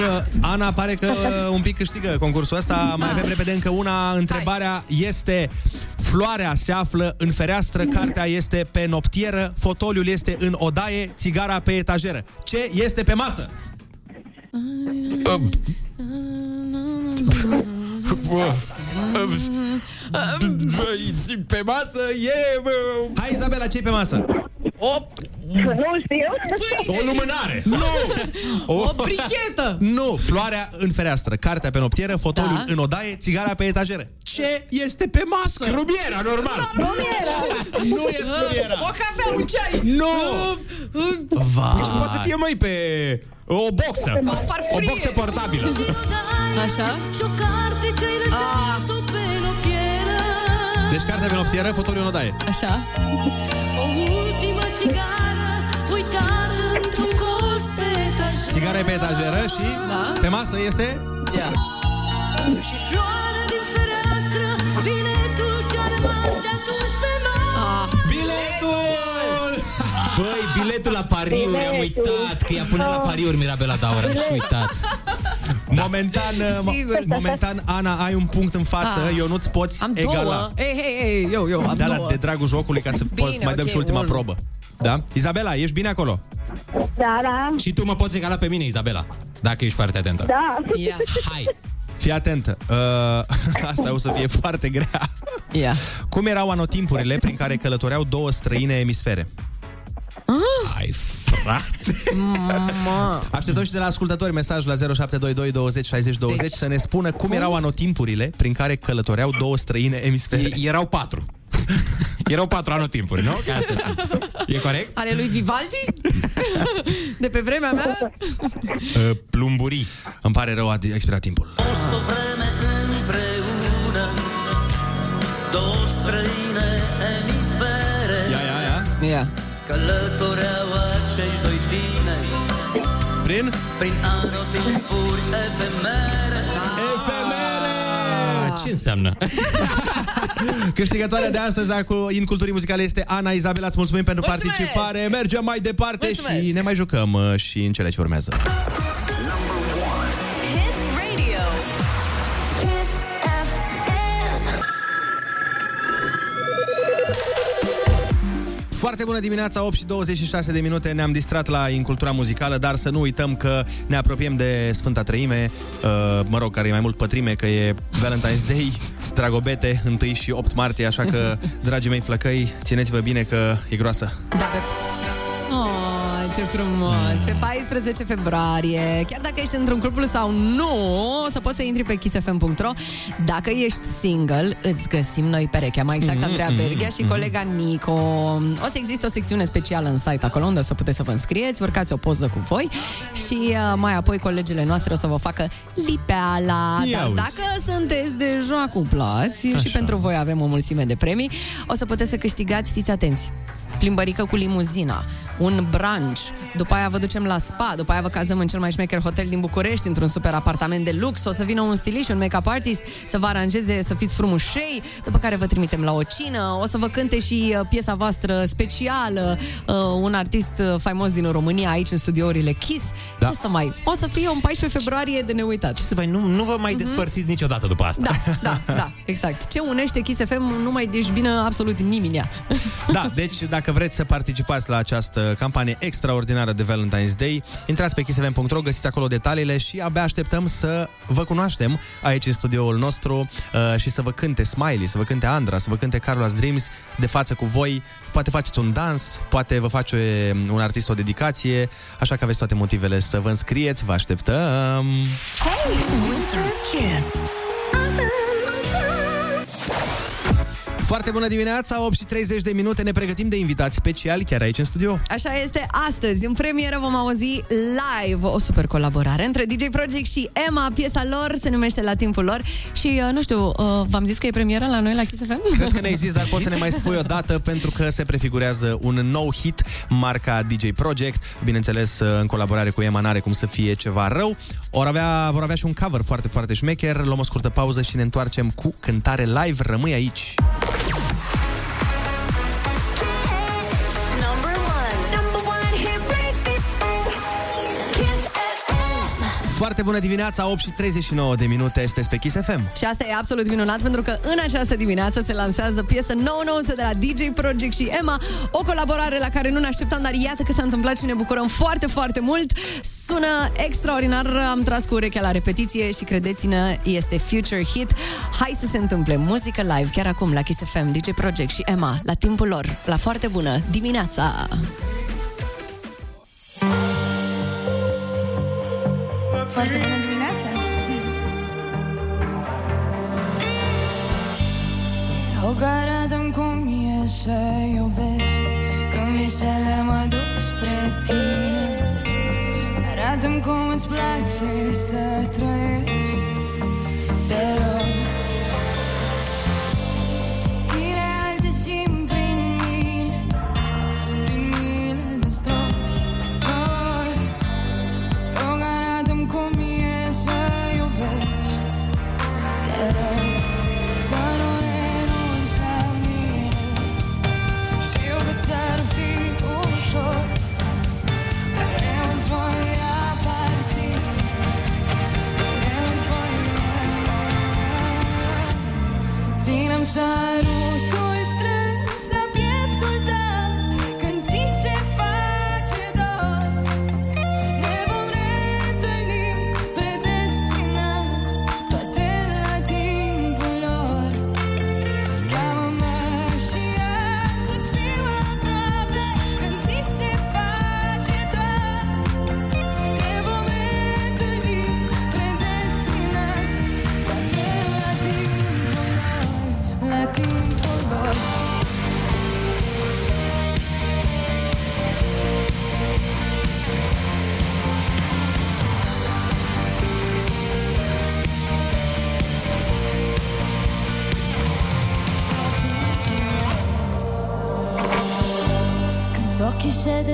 că Ana pare că un pic câștigă concursul ăsta. Mai avem repede încă una. Întrebarea este... Floarea se află în fereastră, cartea este pe noptieră, fotoliul este în odaie, țigara pe etajeră. Ce este pe masă? Pe masă e... Hai, Izabela, ce pe masă? O, Nu știu. O lumânare! Nu! o brichetă! Nu! Floarea în fereastră, cartea pe noptieră, fotoliul Da. în odaie, țigara pe etajeră. Ce este pe masă? Scrubiera, normal! Nu e scrubiera! O cafea, un ceai! Nu! Vai. Ce poate să fie, măi, pe... O boxă! O farfurie. O boxă portabilă! Așa? Și o carte ce-ai lăsat-o pe noptieră Deci cartea pe noptieră, fotoliul în odaie. Așa? O ultimă țigară Uitată într-un colț pe etajă Țigara e pe etajeră și Da. pe masă este... Ia. Și floarea din fereastră Băi, biletul la pariuri, am uitat Că ea punea la pariuri Mirabela Daura Și uitat Momentan, mo- Sigur. momentan, Ana, ai un punct în față, Ah. eu nu-ți poți Am egala. două. Ei, ei, ei, eu, eu, am Da, două. la, de dragul jocului, ca să Bine, poți, mai dăm ok, și ultima bun. probă. Da? Izabela, ești bine acolo? Da, da. Și tu mă poți egala pe mine, Izabela Dacă ești foarte atentă Da. Ia. Hai Fii atentă. Uh, asta o să fie foarte grea. Ia. Cum erau anotimpurile prin care călătoreau două străine emisfere? Hai, frate Mă. Așteptăm și de la ascultători mesaj la 0722 20 60 20 Deci, să ne spună cum erau anotimpurile prin care călătoreau două străine emisfere. E- Erau patru Erau patru anotimpuri, nu? Că astea sunt. E corect? Ale lui Vivaldi? De pe vremea mea? Uh, plumburii Îmi pare rău, a expirat timpul. Fost o vreme împreună Două străine emisfere Ia, ia, ia. Ia. Călătoreau acești doi tineri Prin? Prin anotimpuri efemere Efemere! Ah, Ce înseamnă? Câștigătoarea de astăzi a cu Inculturii Muzicale este Ana Izabela. Îți mulțumim pentru Mulțumesc! participare. Mergem mai departe Mulțumesc! și ne mai jucăm uh, și în cele ce urmează. Foarte bună dimineața, 8 și 26 de minute. Ne-am distrat la Incultura Muzicală Dar să nu uităm că ne apropiem de Sfânta Treime uh, Mă rog, care e mai mult pătrime Că e Valentine's Day Dragobete, 1 și 8 martie Așa că, dragii mei flăcăi Țineți-vă bine că e groasă. Da, pe... Oh, ce frumos! Pe 14 februarie, chiar dacă ești într-un club sau nu, o să poți să intri pe kissfm.ro. Dacă ești single, îți găsim noi perechea, mai exact Andreea Berghia și colega Nico. O să existe o secțiune specială în site acolo unde o să puteți să vă înscrieți, urcați o poză cu voi și uh, mai apoi colegele noastre o să vă facă lipeala. Ia Dar uzi. dacă sunteți deja cuplați și pentru voi avem o mulțime de premii, o să puteți să câștigați, fiți atenți, plimbărică cu limuzina, un brunch, după aia vă ducem la spa, după aia vă cazăm în cel mai șmecher hotel din București, într-un super apartament de lux, o să vină un stilist și un make-up artist să vă aranjeze să fiți frumușei, după care vă trimitem la o cină, o să vă cânte și uh, piesa voastră specială, uh, un artist uh, faimos din România aici în studiourile Kiss. Da. Ce să mai? O să fie un 14 februarie de neuitat. Ce să mai, nu, nu vă mai despărțiți niciodată după asta. Da, da, da, exact. Ce unește Kiss FM nu mai deșbină absolut nimic. Da, deci dacă vreți să participați la această campanie extraordinară de Valentine's Day, intrați pe kissfm.ro, găsiți acolo detaliile și abia așteptăm să vă cunoaștem aici în studioul nostru uh, și să vă cânte Smiley, să vă cânte Andra, să vă cânte Carlos Dreams de față cu voi. Poate faceți un dans, poate vă face un artist o dedicație, așa că aveți toate motivele să vă înscrieți, vă așteptăm! Hey, Winter Kiss. Foarte bună dimineața, 8 și 30 de minute, ne pregătim de invitați speciali chiar aici în studio. Așa este astăzi. În premieră vom auzi live o super colaborare între DJ Project și Emma. Piesa lor se numește La timpul lor și, uh, nu știu, uh, v-am zis că e premieră la noi la Kiss FM? Cred că ne-ai zis, dar poți să ne mai spui o dată pentru că se prefigurează un nou hit, marca DJ Project, bineînțeles în colaborare cu Emma n-are cum să fie ceva rău. Or avea, vor avea și un cover foarte, foarte șmecher. Luăm o scurtă pauză și ne întoarcem cu cântare live. Rămâi aici! Foarte bună dimineața, 8 și 39 de minute, este pe Kiss FM. Și asta e absolut minunat pentru că în această dimineață se lansează piesă nouă nouă de la DJ Project și Emma, o colaborare la care nu ne așteptam, dar iată că s-a întâmplat și ne bucurăm foarte, foarte mult. Sună extraordinar, am tras cu urechea la repetiție și credeți-ne, este future hit. Hai să se întâmple muzică live chiar acum la Kiss FM, DJ Project și Emma, la timpul lor, la foarte bună dimineața. Foarte bună dimineața! Te rog, arată-mi cum e să iubești Când visele mă duc spre tine Arată-mi cum îți place să trăiești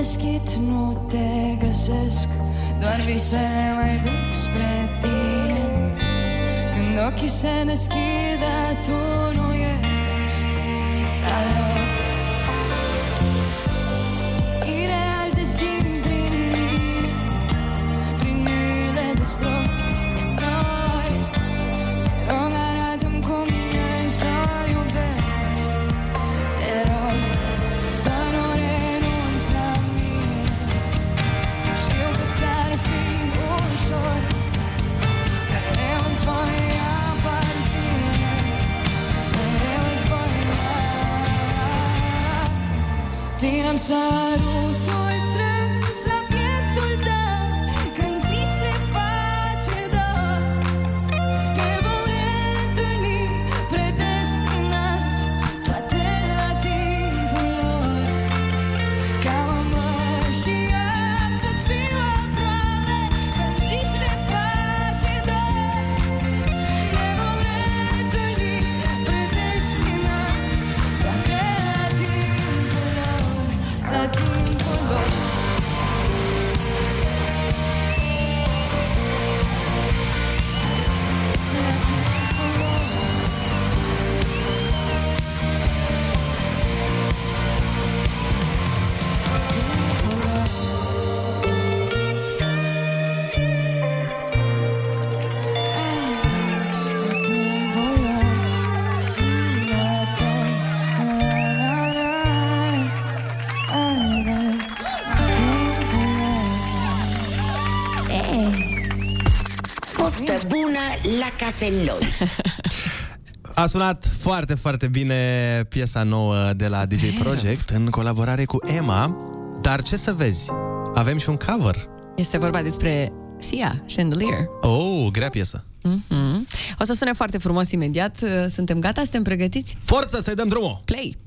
deschid, nu te găsesc. Doar visele mai duc spre tine. Când ochii se deschid, dar Poftă bună la cafeloi! A sunat foarte, foarte bine piesa nouă de la DJ Project în colaborare cu Emma. Dar ce să vezi, avem și un cover. Este vorba despre Sia, Chandelier. Oh, grea piesă. Mhm. O să sune foarte frumos imediat. Suntem gata? Suntem pregătiți? Forță să-i dăm drumul! Play!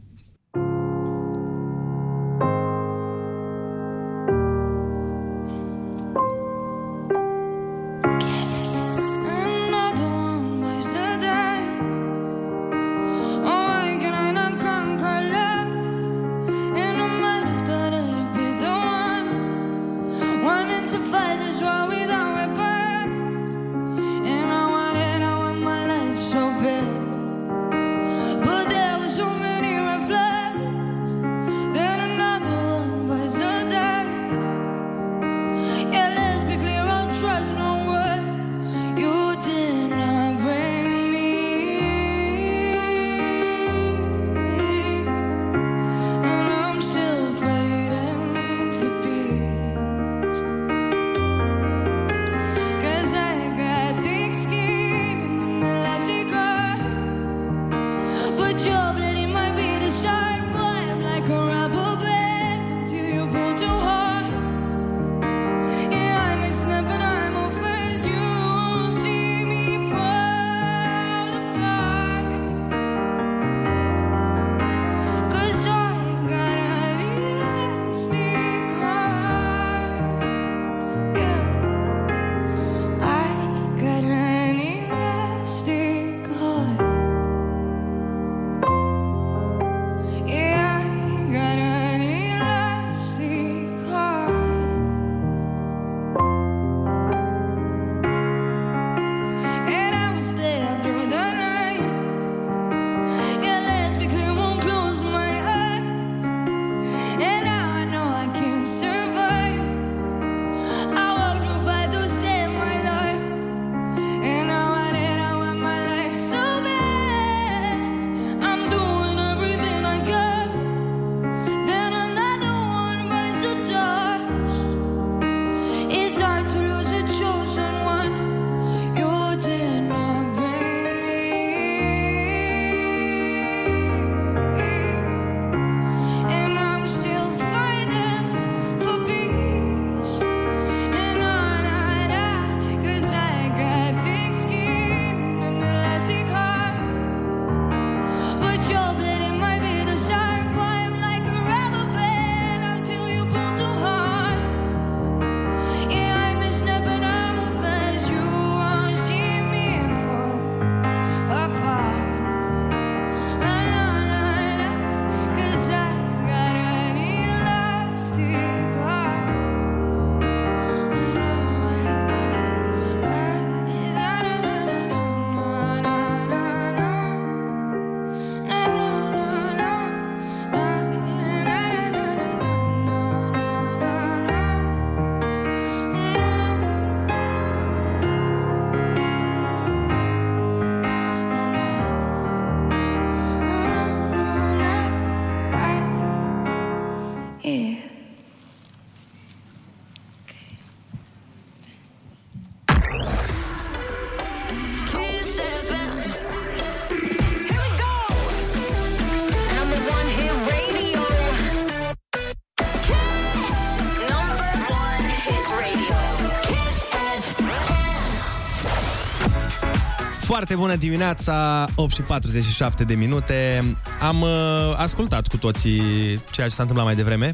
Foarte bună dimineața, 8 și 47 de minute. Am uh, ascultat cu toții ceea ce s-a întâmplat mai devreme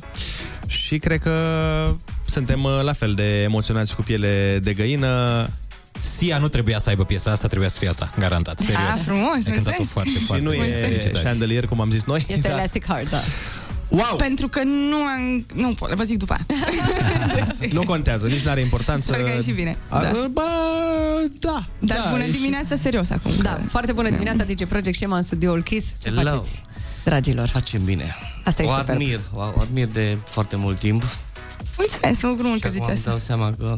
și cred că suntem uh, la fel de emoționați cu piele de găină. Sia nu trebuia să aibă piesa asta, trebuia să fie a ta, garantat. Serios. Ah, frumos, Ai cântat-o mulțumesc. foarte, Și foarte nu bine. e Felicitări. chandelier, cum am zis noi. Este Elastic Heart, da. Wow! Pentru că nu am... Nu pot, vă zic după aia. Nu contează, nici nu are importanță. Sper că e și bine. A, Da. Bă, da. Dar da, bună e și- dimineața, serios acum. Da, foarte bună dimineața, DJ Project și Emma în studioul Kiss. Ce Hello. faceți, dragilor? Facem bine. Asta e o superb. admir, o admir de foarte mult timp. Mulțumesc, mă bucur mult că Și zici acum îmi asta. dau seama că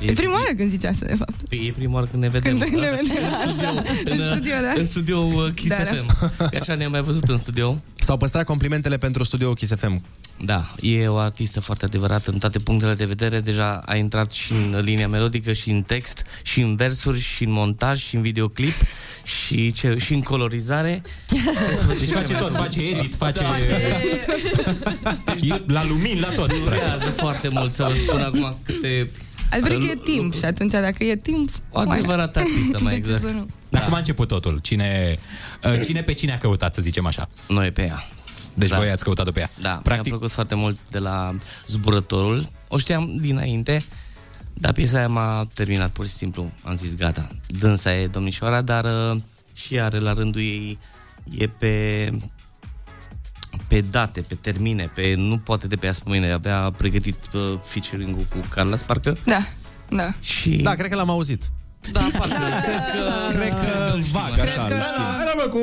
E prima oară când zici asta, de fapt. Păi e prima oară când ne vedem. Când ne vedem, în studio, așa. în, În studio, da. În studio uh, Kiss Da, da. FM. Că așa ne-am mai văzut în studio. S-au păstrat complimentele pentru studio Kiss FM. Da, e o artistă foarte adevărată în toate punctele de vedere. Deja a intrat și în linia melodică, și în text, și în versuri, și în montaj, și în videoclip, și, ce, și în colorizare. Deci face tot, face edit, face... Da. E La lumini, la tot. Durează foarte mult să vă spun acum câte... Adevărul că e timp și atunci dacă e timp... O adevărată artistă, mai De ce exact. să nu? Dar cum a început totul? Cine, uh, cine pe cine a căutat, să zicem așa? Noi pe ea. Deci Da. voi ați căutat-o pe ea. Da, Practic... mi-a plăcut foarte mult de la Zburătorul. O știam dinainte, dar piesa aia m-a terminat pur și simplu. Am zis gata, dânsa e domnișoara, dar uh, și are la rândul ei e pe pe date, pe termine, pe nu poate de pe azi pe mâine. Avea pregătit uh, featuring-ul cu Carla Sparcă. Da, da. Și... Da, cred că l-am auzit. Da, parcă, cred că... Cred că vag, așa, îl știm. Era, cu...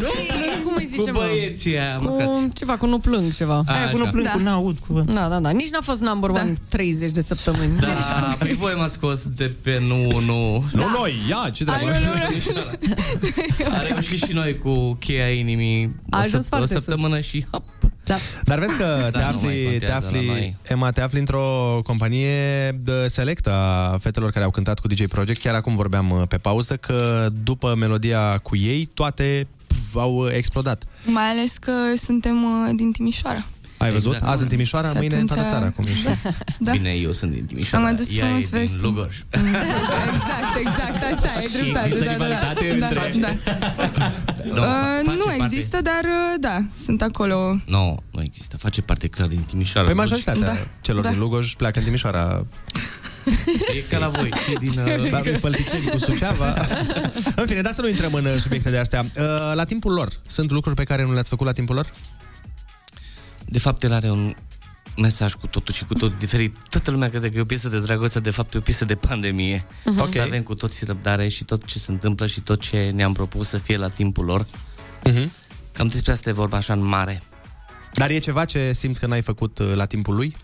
Nu, cum îi zice, Cu mă? băieții aia, mă, frate. Cu ceva, cu nu plâng ceva. Aia cu nu plâng, da. cu n-aud. Cu... Da, da, da. Nici n-a fost number one 30 de săptămâni. Da, păi voi m-ați scos de pe nu, nu. Nu noi, ia, ce treabă. Ai, nu, nu, A reușit și noi cu cheia inimii A o, ajuns săp- foarte o săptămână și hop. Da. Dar vezi că te Da, nu mai afli, contează te la afli noi. Emma, te afli într-o companie de selectă a fetelor care au cântat cu DJ Project. Chiar acum vorbeam uh, pe pauză că după melodia cu ei, toate pf, au uh, explodat. Mai ales că suntem uh, din Timișoara. Ai văzut? Exact. Azi în Timișoara, Și mâine în toată atunci- țara, cum ești. Da. Bine, eu sunt din Timișoara. Am adus ea frumos e din vestii. Lugoj. Exact, exact, așa, e Și dreptate. există Da, da, da. rivalitate da, între- da. Nu, Uh, face nu parte- există, dar uh, da, sunt acolo. Nu, nu există. Face parte clar din Timișoara. Păi Lugoj. majoritatea Da. celor Da. din Lugoj pleacă în Timișoara. E ca la voi. cei din... Uh... Dar fălticeni cu Suceava. în fine, dar să nu intrăm în uh, subiecte de astea. Uh, La timpul lor, sunt lucruri pe care nu le-ați făcut la timpul lor? De fapt, el are un mesaj cu totul și cu tot diferit. Toată lumea crede că e o piesă de dragoste, de fapt e o piesă de pandemie. Mhm. Ok. Să avem cu toții răbdare și tot ce se întâmplă și tot ce ne-am propus să fie la timpul lor. Mhm. Cam despre asta e vorba așa în mare. Dar e ceva ce simți că n-ai făcut uh, la timpul lui?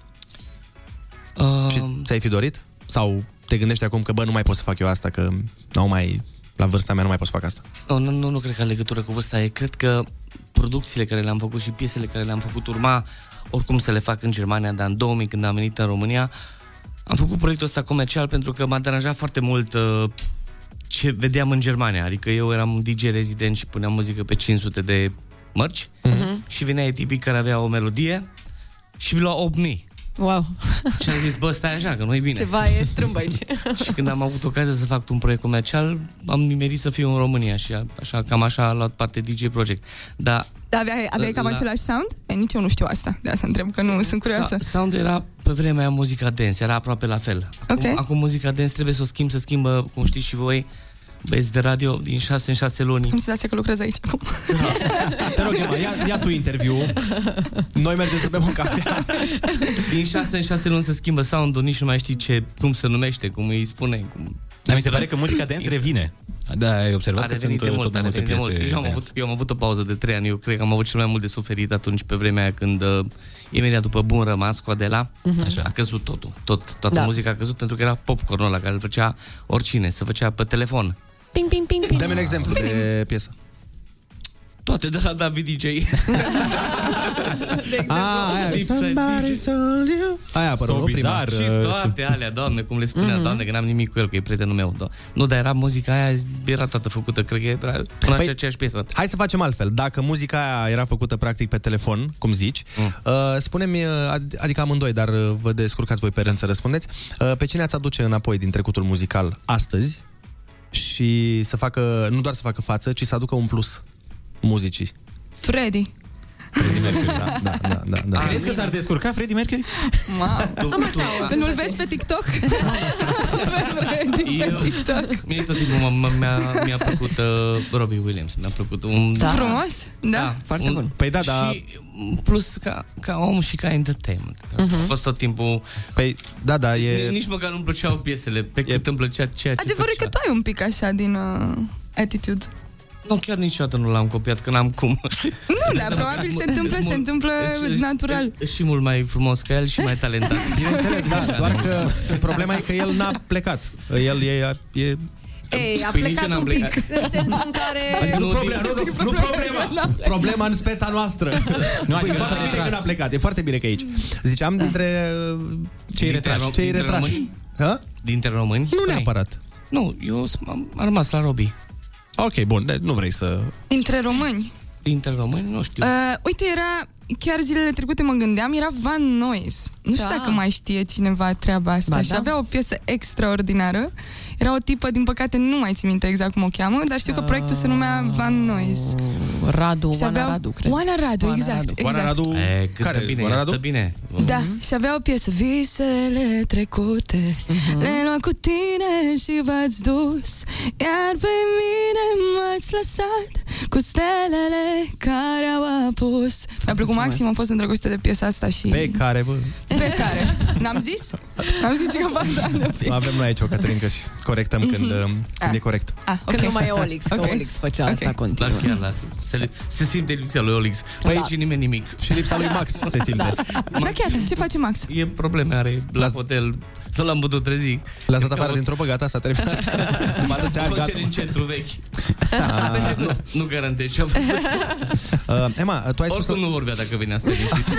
Uh, Și ți-ai fi dorit? Sau te gândești acum că, bă, nu mai pot să fac eu asta, că nu mai, la vârsta mea nu mai pot să fac asta? Nu, nu, nu, nu cred că are legătură cu vârsta. E, cred că producțiile care le-am făcut și piesele care le-am făcut urma oricum să le fac în Germania, dar în 2000 când am venit în România, am făcut proiectul ăsta comercial pentru că m-a deranjat foarte mult uh, ce vedeam în Germania. Adică eu eram un DJ rezident și puneam muzică pe 500 de mărci Mhm. și venea tipii care avea o melodie și mi lua 8000. Wow. Și am zis, bă, stai așa, că nu e bine. Ceva e strâmb aici. Și când am avut ocazia să fac un proiect comercial, am nimerit să fiu în România și a- așa, cam așa a luat parte DJ Project. Dar Dar aveai, aveai cam La- același sound? E, nici eu nu știu asta, de asta întreb, că nu sunt curioasă. Sa- Sound era pe vremea aia muzica dance, era aproape la fel. Acum, Ok. acum muzica dance trebuie să o schimb, să schimbă, cum știți și voi, băieți de radio, din 6 în 6 luni. Am senzația că lucrez aici acum. Te rog, Emma, ia, ia tu interviu. Noi mergem să bem o cafea. Din 6 în 6 luni se schimbă sound-ul, nici nu mai știi ce, cum se numește, cum îi spune. Cum... Dar mi se pare că muzica dance revine. Da, ai observat A că sunt revenit de uh, mult, tot a mai multe revenit de piese mult. Eu am, dance. avut, eu am avut o pauză de 3 ani, eu cred că am avut cel mai mult de suferit atunci pe vremea aia când uh, imediat după Bun Rămas cu Adela, Așa. a căzut totul. Tot, toată Da. muzica a căzut pentru că era popcornul ăla care îl făcea oricine, se făcea pe telefon. Ping, ping, ping, ping. Dă-mi un exemplu de piesă. Toate de la David DJ. Ah, aia, Lipsa somebody DJ. told you. Aia a apărut, So nu? Prima. bizar. și Uh, toate alea, doamne, cum le spunea, doamne, că n-am nimic cu el, că e prietenul meu. Do- Nu, dar era muzica aia, era toată făcută, cred că era până Păi- păi, aceeași piesă. Hai să facem altfel. Dacă muzica aia era făcută practic pe telefon, cum zici, Mm. uh, spune-mi, uh, ad- adică amândoi, dar uh, vă descurcați voi pe rând să răspundeți, uh, pe cine ați aduce înapoi din trecutul muzical astăzi și să facă, nu doar să facă față, ci să aducă un plus muzicii. Freddy. Da, da, da, da, da. Crezi că s-ar descurca Freddie Mercury? Ma. Tu, tu, Să nu-l vezi pe TikTok? pe Freddy Eu- pe TikTok. Mie tot timpul m- m- mi-a, mi-a plăcut uh, Robbie Williams, mi-a plăcut un... Da. Frumos? Da. Foarte bun. Păi da, da. Și m, plus ca, ca om și ca entertainment. Uh-huh. A fost tot timpul... Păi, da, da, e... Nici măcar nu-mi plăceau piesele, pe cât îmi plăcea ceea ce Adevărul e că făcea. tu ai un pic așa din uh, attitude. Nu, chiar niciodată nu l-am copiat, că n-am cum. Nu, dar probabil se întâmplă, se întâmplă natural. E și mult mai frumos ca el și mai talentat. Bineînțeles, da, doar că problema e că el n-a plecat. El e... e Ei, a Păi nici plecat eu n-am un pic, plecat. în sensul în care... Adică nu, problema, nu, nu, nu problema. Problema în speța noastră. Nu, adică e s-a foarte bine retras. că n-a plecat. E foarte bine că e aici. Ziceam dintre... uh, Cei retrași. Cei Dintre retrași. români? Ha? Dintre români? Nu neapărat. Nu, eu s- am am rămas la Robi. Ok, bun, de- nu vrei să... Între români. Dintre români, nu știu. Uh, uite, era, chiar zilele trecute mă gândeam, era Van Noise. Nu știu Da. dacă mai știe cineva treaba asta. Ba și da. avea o piesă extraordinară. Era o tipă, din păcate nu mai țin minte exact cum o cheamă, dar știu că proiectul se numea Van Noise. Radu, Și Oana aveau- Radu, cred. Oana Radu, Oana exact. Radu. exact. Oana Radu... E, cântă Care? bine, Oana ea Radu? stă bine. Da, și avea o piesă Visele trecute Le-ai luat cu tine și v-ați dus Iar pe mine m-ați lăsat Cu stelele care au apus Mi-a plăcut maxim, am fost îndrăgostită de piesa asta și... Pe care, bă, Pe care? N-am zis? N-am zis că v-am avem noi aici o Caterinca și corectăm când, uh, când e corect. Ah, Când nu mai e Olix, că Ok. Olix făcea asta Ok. continuu. Da, chiar lasă. Se, se simte lipsa lui Olix. Păi Da. și nimeni nimic. Și lipsa lui Max se simte. Da, chiar, ce face Max? E probleme are la hotel. Nu l-am putut trezi. L-a dat afară din trupă, gata, s-a terminat. După atâția ani, gata. Făceri în centru vechi. nu, nu garantez ce a făcut. Uh, Emma, tu ai spus... Oricum nu vorbea dacă venea să liniștit.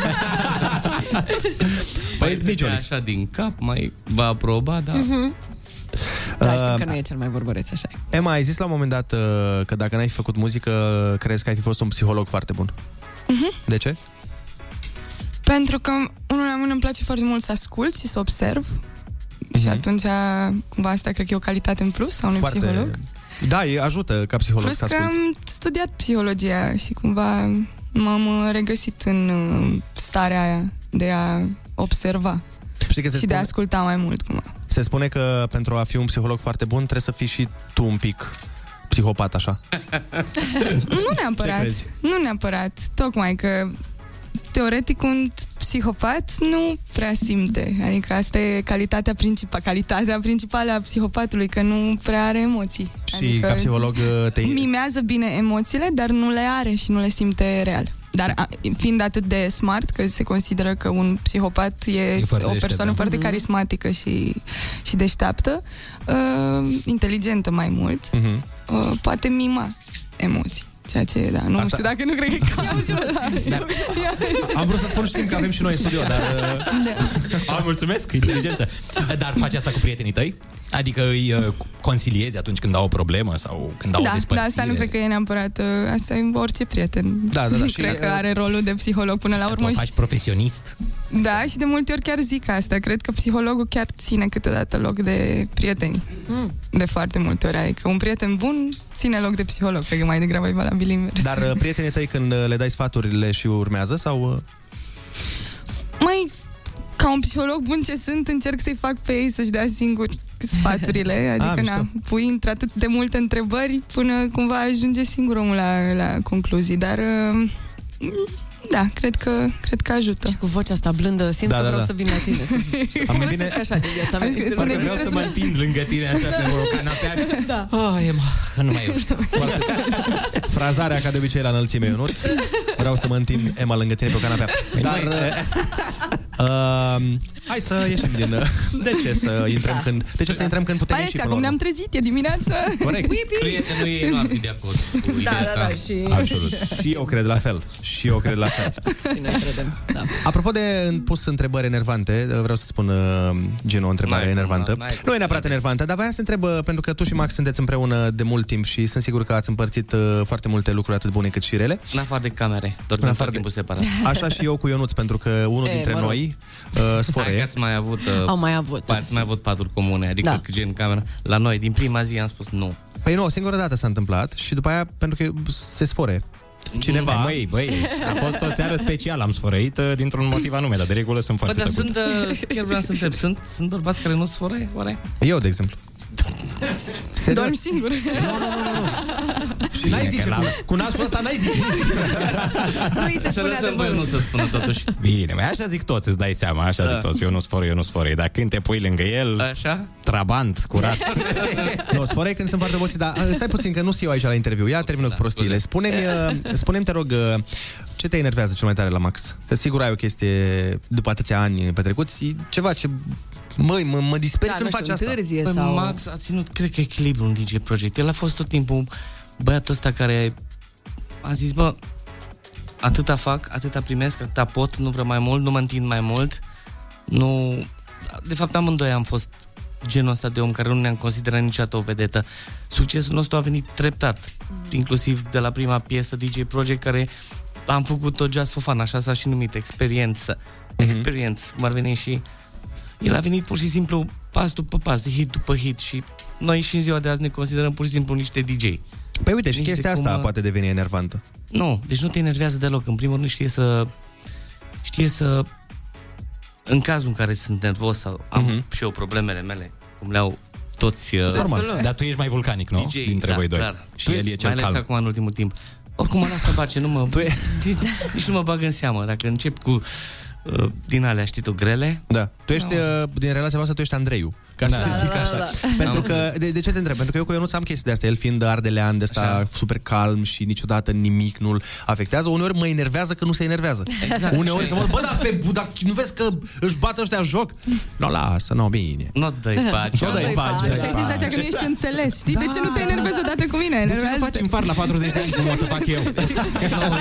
Păi, nici Olix. Așa din cap, mai va aproba, da. Da, știu Uh, că nu e cel mai vorbăreț, așa e. Emma, ai zis la un moment dat uh, că dacă n-ai fi făcut muzică, crezi că ai fi fost un psiholog foarte bun. De ce? Pentru că, unul la mână, îmi place foarte mult să ascult și să observ Și atunci, cumva, asta cred că e o calitate în plus a unui foarte... psiholog. Da, e, ajută ca psiholog Plus să că asculti. am studiat psihologia și cumva m-am uh, regăsit în uh, starea aia de a observa Știi că se și de a spune, asculta mai mult, cumva. se spune că pentru a fi un psiholog foarte bun trebuie să fii și tu un pic psihopat, așa. Nu neapărat. crezi? Nu neapărat. Tocmai că teoretic un psihopat nu prea simte. Adică asta e calitatea principală, calitatea principală a psihopatului, că nu prea are emoții. Și adică ca psiholog uh, te... mimează bine emoțiile, dar nu le are și nu le simte real. Dar a, fiind atât de smart, că se consideră că un psihopat e, E foarte o deștept, persoană da. foarte Mhm. carismatică și, și deșteaptă, uh, inteligentă mai mult, Mhm. uh, poate mima emoții. Ceea ce, da, nu Asta- știu dacă nu cred că e cazul ăla. Am vrut să spun știm că avem și noi în studio, dar... uh, A, mulțumesc, inteligență. Dar faci asta cu prietenii tăi? Adică îi uh, consiliezi atunci când au o problemă sau când au o Da, da, despărțire? asta nu cred că e neapărat, uh, asta e orice prieten. Da, da, da, și, Cred că uh, are rolul de psiholog până la Tu urmă o și faci profesionist? Da, și de multe ori chiar zic asta. Cred că psihologul chiar ține câteodată loc de prieteni. Mm. De foarte multe ori. Adică un prieten bun ține loc de psiholog. Cred că mai degrabă e valabil invers. Dar uh, prietenii tăi când uh, le dai sfaturile și urmează sau... uh, Mai ca un psiholog bun ce sunt, încerc să-i fac pe ei să-și dea singuri sfaturile. Adică, mișto. na, pui într-atât de multe întrebări până cumva ajunge singur omul la, la concluzii. Dar, uh, da, cred că, cred că ajută. Și cu vocea asta blândă, simt Da, că da, vreau da. să vin la tine să-ți Am povestesc bine- așa de viața mea. Am zis niște că ține lucruri. Vreau să mă întind lângă tine așa pe o canapea. Da. Oh, Emma, nu mai eu știu. Frazarea ca de obicei la înălțime, Ionuț. Vreau să mă întind Emma lângă tine pe o canapea. Dar... Uh, uh, hai să ieșim din... Uh, de ce să intrăm când... De ce să intrăm când putem Mai ieși este, până la acum urmă? ne-am trezit, e dimineață. Corect. Prietenul ei nu ar fi de acord cu Da, ideea da, asta. da, și, Absolut. Și eu cred la fel. Și eu cred la fel. și noi credem. Da. Apropo de pus întrebări enervante, vreau să spun uh, genul o întrebare N-ai cum, enervantă. n-ai cum. nu e neapărat enervantă, dar voiam să întreb, uh, pentru că tu și Max sunteți împreună de mult timp și sunt sigur că ați împărțit uh, foarte multe lucruri atât bune cât și rele. În afară de camere, dormim În tot afară timpul separat. Așa și eu cu Ionuț, pentru că unul E, dintre mă rog. noi uh, Hai că sfore. ați mai avut, uh, Au mai avut. ați mai avut paturi comune, adică Da. da. gen camera. La noi, din prima zi am spus nu. Păi nu, o singură dată s-a întâmplat și după aia, pentru că se sfore. Cineva... Hai, Băi, băi, a fost o seară specială, am sfărăit uh, dintr-un motiv anume, dar de regulă sunt Bă, foarte dar tăcut. sunt, uh, chiar vreau să întreb, sunt, sunt bărbați care nu sfără, oare? Eu, de exemplu. Dormi singur. Și n-ai zice, cu, cu nasul ăsta n-ai zice. Nu îi se Să spune lăsăm adevărul. voi nu să spună totuși. Bine, mai așa zic toți, îți dai seama, așa Da. zic toți. Eu nu sforă, eu nu sforă. Dar când te pui lângă el, Așa? trabant, curat. Nu, sforă când sunt foarte obosit, dar uh, stai puțin că nu sunt eu aici la interviu. Ia termină cu prostiile. Spune-mi, uh, spune te rog, uh, ce te enervează cel mai tare la Max? Că sigur ai o chestie, după atâția ani petrecuți, e ceva ce... Măi, mă, mă disperi Da, când nu faci știu, asta. întârzie Bă, sau... Max a ținut, cred că, echilibru în DJ Project. El a fost tot timpul băiatul ăsta care a zis, bă, atâta fac, atâta primesc, atâta pot, nu vreau mai mult, nu mă întind mai mult. Nu... De fapt, amândoi am fost genul ăsta de om care nu ne-am considerat niciodată o vedetă. Succesul nostru a venit treptat, inclusiv de la prima piesă DJ Project, care am făcut tot Just for Fun, așa s-a și numit, experiență. Experience, cum ar veni și el a venit pur și simplu pas după pas, hit după hit și noi și în ziua de azi ne considerăm pur și simplu niște DJ. Păi uite, și Niște chestia cum, asta uh, poate deveni enervantă. Nu, deci nu te enervează deloc. În primul rând știe să... Știe să... În cazul în care sunt nervos sau am Mhm. și eu problemele mele, cum le-au toți... Uh, Normal. Dar tu ești mai vulcanic, nu? DJ, Dintre da, voi doi. Clar. Și el e cel mai ales calm. acum în ultimul timp. Oricum mă lasă bace, nu mă... nici, nici nu mă bag în seamă. Dacă încep cu uh, din alea, știi tu, grele... Da. Tu ești, uh, din relația voastră, tu ești Andreiu. Ca să Da, zic da, așa. da, da. Pentru Am că, de, de, ce te întreb? Pentru că eu cu Ionuț am chestii de astea. El fiind ardelean, de asta super calm și niciodată nimic nu-l afectează. Uneori mă enervează că nu se enervează. Exact. Uneori să mă bă, dar pe, dar nu vezi că își bată ăștia joc? Nu, lasă, nu, bine. Nu dai pace. Nu dai pace. Și ai senzația că nu ești înțeles. Știi? De ce nu te enervezi odată cu mine? De ce nu Enervează-te. faci în far la 40 de ani cum o să fac eu?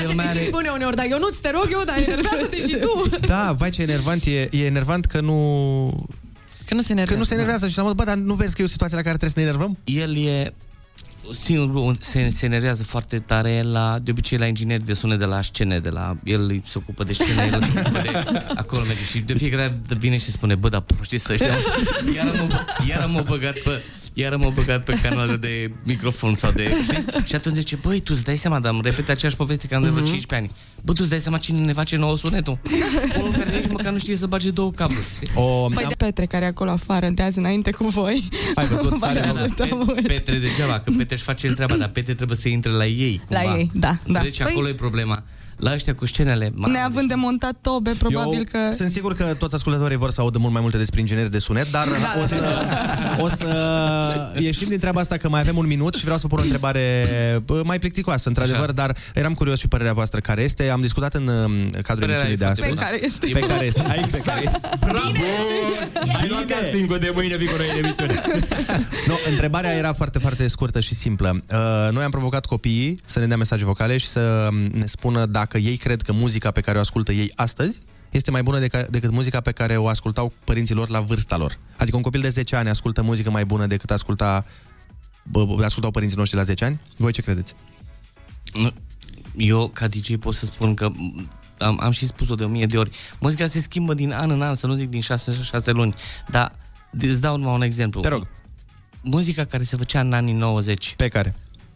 el mai Și are... spune uneori, dar eu nu-ți te rog eu, dar enervează-te și tu. Da, vai ce enervant e, e enervant că nu... Că nu se enervează. Că nu se enervează și la modul, bă, dar nu vezi că e o situație la care trebuie să ne enervăm? El e singurul se, se enervează foarte tare la, de obicei la ingineri de sunet de la scene, de la, el se ocupă de scene, el se ocupă de acolo merge și de fiecare dată vine și spune, bă, dar proștii să ăștia, iar m-a, iar m-a băgat pe iar m-a băgat pe canalul de microfon sau de... știi? Și atunci zice, băi, tu îți dai seama, dar îmi repete aceeași poveste că am de vreo 15 ani. Bă, tu îți dai seama cine ne face nouă sunetul? Unul care nici măcar nu știe să bage două cabluri. știi? O, Păi de Petre care e acolo afară, de azi înainte cu voi. Ai văzut, Vă sare ajută Pe- mult. Petre degeaba, că Petre își face treaba, dar Petre trebuie să intre la ei. La cumva. ei, da, da. Înțelegi? Și Păi- acolo e problema. La ăștia cu scenele, ma, Neavând de montat tobe, probabil eu că... sunt sigur că toți ascultătorii vor să audă mult mai multe despre ingineri de sunet, dar Da, o, să, o să ieșim din treaba asta că mai avem un minut și vreau să pun o întrebare bă, mai plicticoasă, într-adevăr, Așa. dar eram curios și părerea voastră care este. Am discutat în um, cadrul Părerea emisiunii e de foarte astăzi. bună. Pe care este. Pe care este. Ai exact. Bravo! Ai luat castingul de mâine, vii cu noi în emisiune. No, întrebarea era foarte, foarte scurtă și simplă. Uh, noi am provocat copiii să ne dea mesaje vocale și să um, ne spună dacă ei cred că muzica pe care o ascultă ei astăzi este mai bună deca- decât muzica pe care o ascultau părinții lor la vârsta lor. Adică un copil de 10 ani ascultă muzică mai bună decât asculta bă, bă, ascultau părinții noștri la 10 ani? Voi ce credeți? Nu, Eu, ca DJ, pot să spun că m, am, am și spus-o de o mie de ori. Muzica se schimbă din an în an, să nu zic din șase, șase luni. Dar îți dau numai un exemplu. Te rog. Muzica care se făcea în anii 90. Pe care?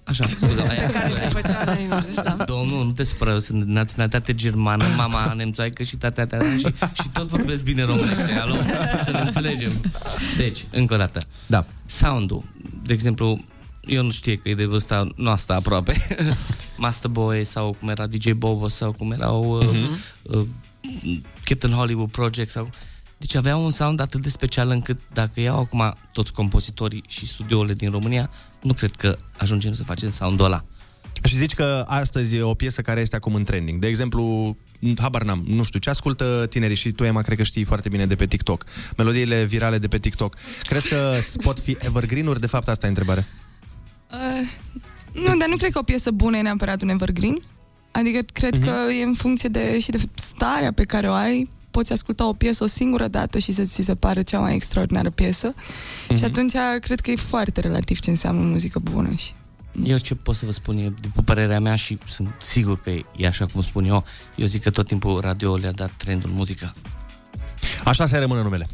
Așa, scuze, aia, Care se făcea în anii 90, da. Domnul, nu te supăra, eu sunt de naționalitate germană, mama nemțoaică și tatea ta, și, și tot vorbesc bine românește, alo? Să ne înțelegem. Deci, încă o dată. Da. Sound-ul, de exemplu, eu nu știu că e de vârsta noastră aproape, Master Boy sau cum era DJ Bobo sau cum erau uh, uh, Captain Hollywood Project sau... Deci aveau un sound atât de special încât dacă iau acum toți compozitorii și studiourile din România, nu cred că ajungem să facem sound-ul ăla. Și zici că astăzi e o piesă care este acum în trending. De exemplu, habar n-am, nu știu, ce ascultă tinerii și tu, Emma, cred că știi foarte bine de pe TikTok. Melodiile virale de pe TikTok. Crezi că pot fi evergreen-uri? De fapt, asta e întrebarea. Uh, nu, dar nu cred că o piesă bună e neapărat un evergreen. Adică cred Mhm. că e în funcție de, și de starea pe care o ai. Poți asculta o piesă o singură dată și să ți se pare cea mai extraordinară piesă. Mhm. Și atunci cred că e foarte relativ ce înseamnă muzică bună. Și... Eu ce pot să vă spun e, după părerea mea și sunt sigur că e așa cum spun eu, eu zic că tot timpul radio le-a dat trendul muzică. Așa se rămână numele.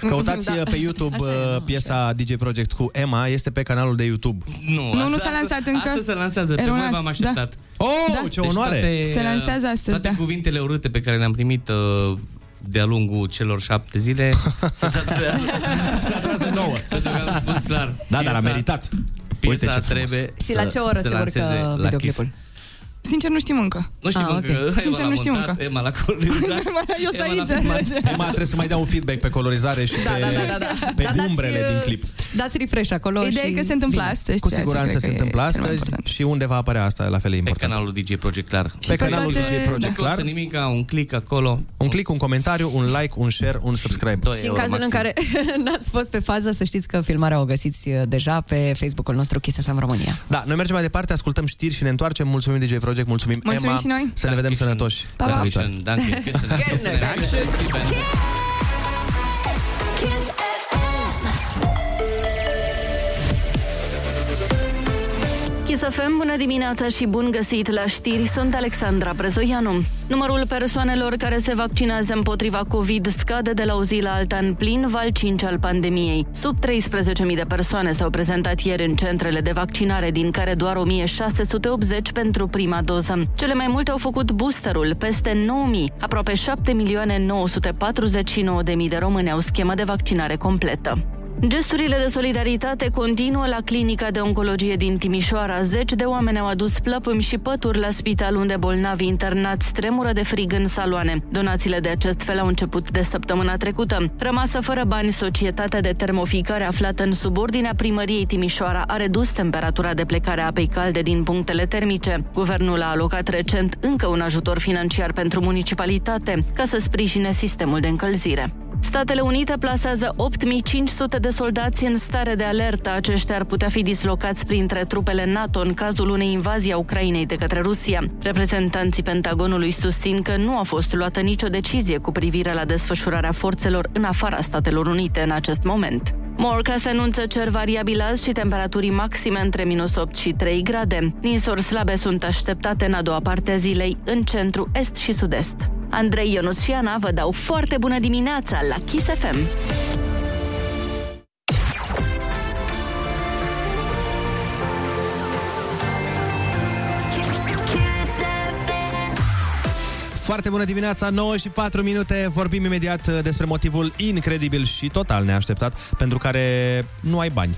Căutați Da. pe YouTube uh, piesa DJ Project cu Emma, este pe canalul de YouTube. Nu, Nu, nu s-a lansat încă. Asta se lansează, pe Eronat, voi v-am așteptat. Oh, Da. ce onoare! Toate, Se lansează astăzi, toate da. cuvintele urâte pe care le-am primit uh, de-a lungul celor șapte zile se datorează, se datorează nouă. Pentru că am spus clar. Da, dar a meritat. Piesa Uite ce frumos. trebuie Și la ce oră se urcă videoclipul? Sincer, nu știm încă. Nu știm Ah, încă. ok. Ema Sincer, l-a nu știm montat, încă. Ema la colorizat. Eu să aici. Ema trebuie să mai dea un feedback pe colorizare și Da, pe, da, da, da, da. pe Da, dați, umbrele uh, din clip. Dați refresh acolo Ideea și... e că se întâmplă Bine. astăzi. Cu ceea ce siguranță cred se că e întâmplă cel mai astăzi important. și unde va apărea asta e la fel de Pe important. canalul DJ Project Clar. Pe canalul toate- DJ Project Nu Clar. costă nimic, un click acolo. Un click, un comentariu, un like, un share, un subscribe. Doi Și în euro cazul în maxim. care n-ați fost pe fază, să știți că filmarea o găsiți uh, deja pe Facebook-ul nostru Kiss FM România. Da, noi mergem mai departe, ascultăm știri și ne întoarcem. Mulțumim DJ Project, mulțumim, Mulțumim Emma. și noi. Să ne vedem sănătoși. Pa, pa. data viitoare. Danke, Danke. Kiss FM, bună dimineața și bun găsit la știri, sunt Alexandra Brezoianu. Numărul persoanelor care se vaccinează împotriva COVID scade de la o zi la alta în plin val 5 al pandemiei. Sub 13.000 de persoane s-au prezentat ieri în centrele de vaccinare, din care doar 1.680 pentru prima doză. Cele mai multe au făcut boosterul, peste 9.000, aproape 7.949.000 de români au schemă de vaccinare completă. Gesturile de solidaritate continuă la clinica de oncologie din Timișoara. Zeci de oameni au adus plăpâmi și pături la spital unde bolnavii internați tremură de frig în saloane. Donațiile de acest fel au început de săptămâna trecută. Rămasă fără bani, societatea de termoficare aflată în subordinea primăriei Timișoara a redus temperatura de plecare a apei calde din punctele termice. Guvernul a alocat recent încă un ajutor financiar pentru municipalitate ca să sprijine sistemul de încălzire. Statele Unite plasează 8500 de soldați în stare de alertă. Aceștia ar putea fi dislocați printre trupele NATO în cazul unei invazii a Ucrainei de către Rusia. Reprezentanții Pentagonului susțin că nu a fost luată nicio decizie cu privire la desfășurarea forțelor în afara Statelor Unite în acest moment. Morca se anunță cer variabil azi și temperaturii maxime între minus 8 și 3 grade. Ninsori slabe sunt așteptate în a doua parte a zilei, în centru, est și sud-est. Andrei Ionuț și Ana vă dau foarte bună dimineața la Kiss FM. Foarte bună dimineața, 9 și 4 minute. Vorbim imediat uh, despre motivul incredibil și total neașteptat pentru care nu ai bani.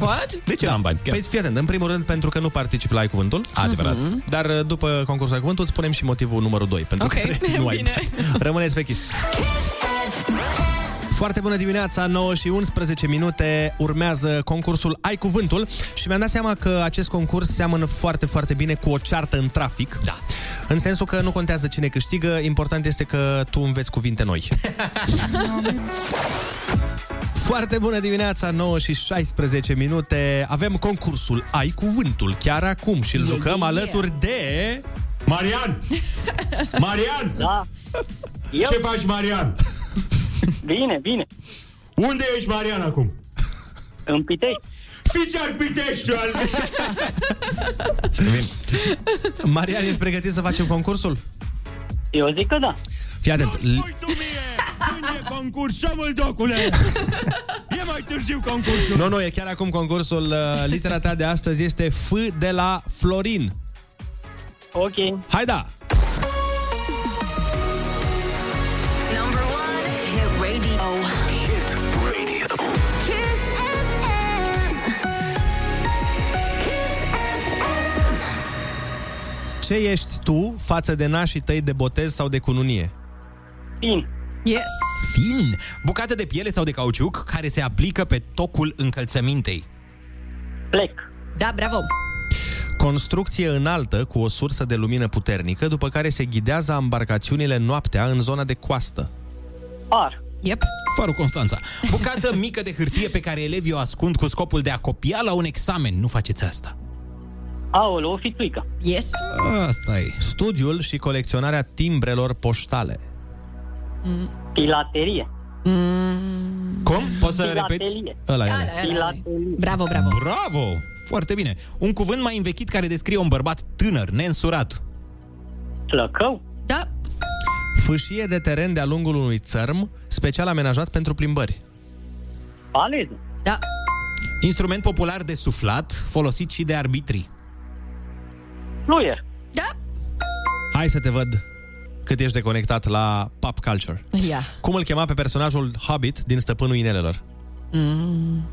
What? De ce am bani? Chiar. Păi fii atent, în primul rând pentru că nu participi la Ai Cuvântul. Adevărat. Mhm. Dar uh, după concursul Ai Cuvântul îți spunem și motivul numărul 2 pentru Ok, care nu ai bine. bani. Rămâneți pe Kiss. Foarte bună dimineața, 9 și 11 minute, urmează concursul Ai Cuvântul și mi-am dat seama că acest concurs seamănă foarte, foarte bine cu o ceartă în trafic. Da. În sensul că nu contează cine câștigă, important este că tu înveți cuvinte noi. Foarte bună dimineața, 9 și 16 minute. Avem concursul Ai Cuvântul chiar acum și îl Yeah, jucăm yeah, alături de... Marian! Marian! Da. Eu? Ce faci, Marian? Bine, bine. Unde ești, Marian, acum? În Pitești. Fiți ar Pitești, Marian, ești pregătit să facem concursul? Eu zic că da. Fii atent. L- Când e concurs, șomul docule! E mai târziu concursul. Nu, nu, e chiar acum concursul. Uh, Litera ta de astăzi este F de la Florin. Ok. Hai da! Number one, hit radio. Hit radio. Kiss FM. Kiss FM. Ce ești tu față de nașii tăi de botez sau de cununie? Fin. Yes. Fin, bucată de piele sau de cauciuc care se aplică pe tocul încălțămintei. Plec. Da, bravo. Construcție înaltă cu o sursă de lumină puternică, după care se ghidează embarcațiunile noaptea în zona de coastă. Par. Yep. Farul Constanța. Bucată mică de hârtie pe care elevii o ascund cu scopul de a copia la un examen. Nu faceți asta. Aoleu, o fituică. Yes. Asta e. Studiul și colecționarea timbrelor poștale. Pilaterie. Cum? Poți să repeți? Filatelie. Ăla e. Da, ăla. da, da. Filatelie. Bravo, bravo. Bravo! Foarte bine. Un cuvânt mai învechit care descrie un bărbat tânăr, neînsurat. Flăcău. Da. Fâșie de teren de-a lungul unui țărm, special amenajat pentru plimbări. Paleză. Da. Instrument popular de suflat, folosit și de arbitri. Fluier. Da. Hai să te văd cât ești de conectat la pop culture. Ia. Cum îl chema pe personajul Hobbit din Stăpânul Inelelor? Mm.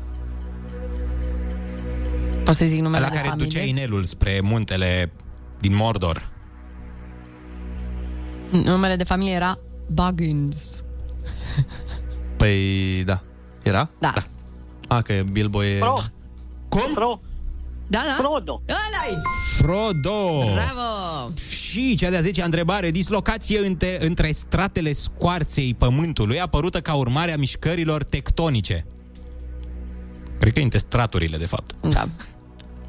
Poți să zic numele La de care familie? ducea inelul spre muntele din Mordor. Numele de familie era Buggins. Păi, da. Era? Da. A, că Bilbo e... Fro. Cum? Fro. Da, da. Frodo. Ăla-i! Frodo! Bravo! Și cea de-a 10 întrebare, dislocație între, între stratele scoarței Pământului apărută ca urmare a mișcărilor tectonice. Cred că între straturile, de fapt. Da.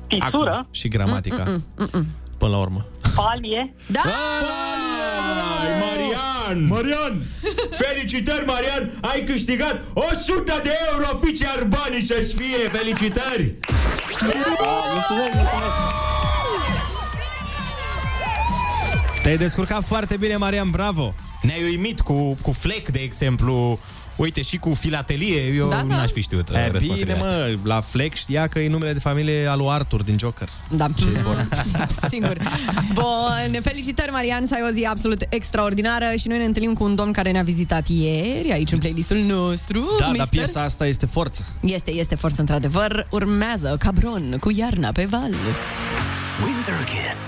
Fisură. Și gramatica, Mm, mm, mm. până la urmă. Palie. Da! Ai, Marian! Marian! Felicitări, Marian! Ai câștigat 100 de euro, fiți iar banii să-ți fie! Felicitări! Te-ai descurcat foarte bine, Marian, bravo! Ne-ai uimit cu, cu flec, de exemplu, uite, și cu filatelie, eu Da, da. n-aș fi știut uh, E, răspunsurile bine, astea. mă, la Fleck știa că e numele de familie al lui Arthur din Joker. Da, singur. Bun, felicitări, Marian, să ai o zi absolut extraordinară și noi ne întâlnim cu un domn care ne-a vizitat ieri, aici în playlistul nostru. Da, dar mister. piesa asta este forță. Este, este forță, într-adevăr. Urmează Cabron cu iarna pe val. Winter Kiss.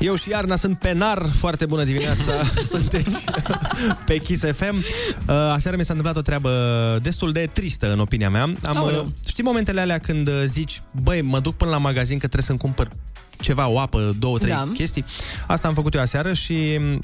Eu și Iarna sunt penar, foarte bună dimineața, sunteți pe Kiss FM. Uh, Aseară mi s-a întâmplat o treabă destul de tristă, în opinia mea. Am, Aoleu. uh, știi momentele alea când uh, zici, băi, mă duc până la magazin că trebuie să-mi cumpăr ceva, o apă, două, trei Da. chestii. Asta am făcut eu aseară și mm,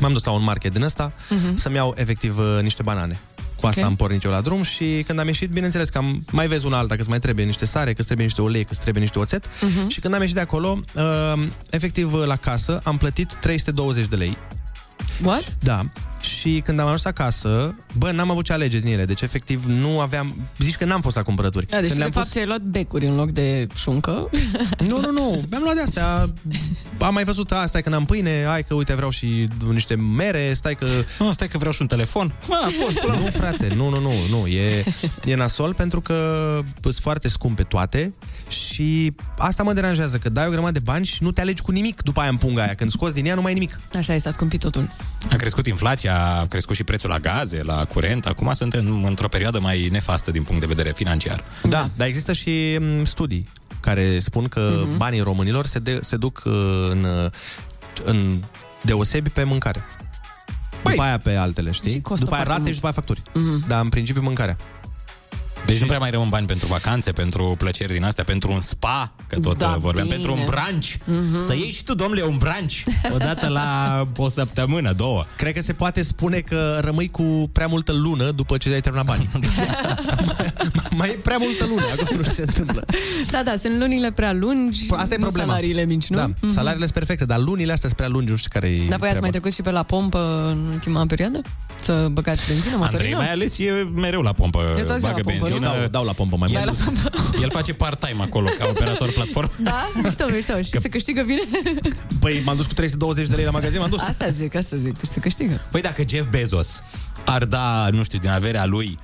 m-am dus la un market din ăsta Mhm. să-mi iau efectiv uh, niște banane. Cu asta Ok. am pornit eu la drum și când am ieșit, bineînțeles că am, mai vezi una alta, că îți mai trebuie niște sare, că îți trebuie niște ulei, că îți trebuie niște oțet. Mhm. Și când am ieșit de acolo, uh, efectiv uh, la casă, am plătit 320 de lei. What? Da. Și când am ajuns acasă, bă, n-am avut ce alege din ele. Deci, efectiv, nu aveam... Zici că n-am fost la cumpărături. Da, deci când de le-am fapt ți-ai luat becuri în loc de șuncă. Nu, nu, nu. Mi-am luat de astea. Am mai văzut asta, că n-am pâine, hai că uite vreau și niște mere, stai că... Nu, stai că vreau și un telefon. Ma, nu, frate, nu, nu, nu, nu. E, e nasol pentru că sunt foarte scumpe toate și asta mă deranjează, că dai o grămadă de bani și nu te alegi cu nimic după aia în punga aia. Când scoți din ea, nu mai e nimic. Așa e, s-a scumpit totul. A crescut inflația, a crescut și prețul la gaze, la curent. Acum suntem într-o perioadă mai nefastă din punct de vedere financiar. Da, dar există și m, studii care spun că Mhm. banii românilor se, de, se duc uh, în, uh, în deosebi pe mâncare. După aia pe altele, știi? Și costă După aia foarte rate mult. și după aia facturi. Mhm. Dar în principiu mâncarea. Deci nu prea mai rămân bani pentru vacanțe, pentru plăceri din astea, pentru un spa, că tot Da, da, vorbeam, bine. pentru un brunch. Mhm. Să iei și tu, domnule, un brunch odată la o săptămână, două. Cred că se poate spune că rămâi cu prea multă lună după ce ai terminat banii. mai e prea multă lună, acolo nu se întâmplă. Da, da, sunt lunile prea lungi, Asta e nu problema. salariile mici, nu? Da, Mhm. salariile sunt perfecte, dar lunile astea sunt prea lungi, nu știu care e Dar voi ați mai trecut și pe la pompă în ultima perioadă? Să băgați benzină, Andrei motorină? mai ales e mereu la pompă, Eu tot zi bagă la pompă, benzină. Nu? Dau, dau la pompă mai Dai mult. la pompă. El face part-time acolo, ca operator platform. Da, mișto, mișto. Și se câștigă bine? Păi m-am dus cu 320 de lei la magazin, m-am dus. Asta zic, asta zic. Deci se câștigă. Păi dacă Jeff Bezos ar da, nu știu, din averea lui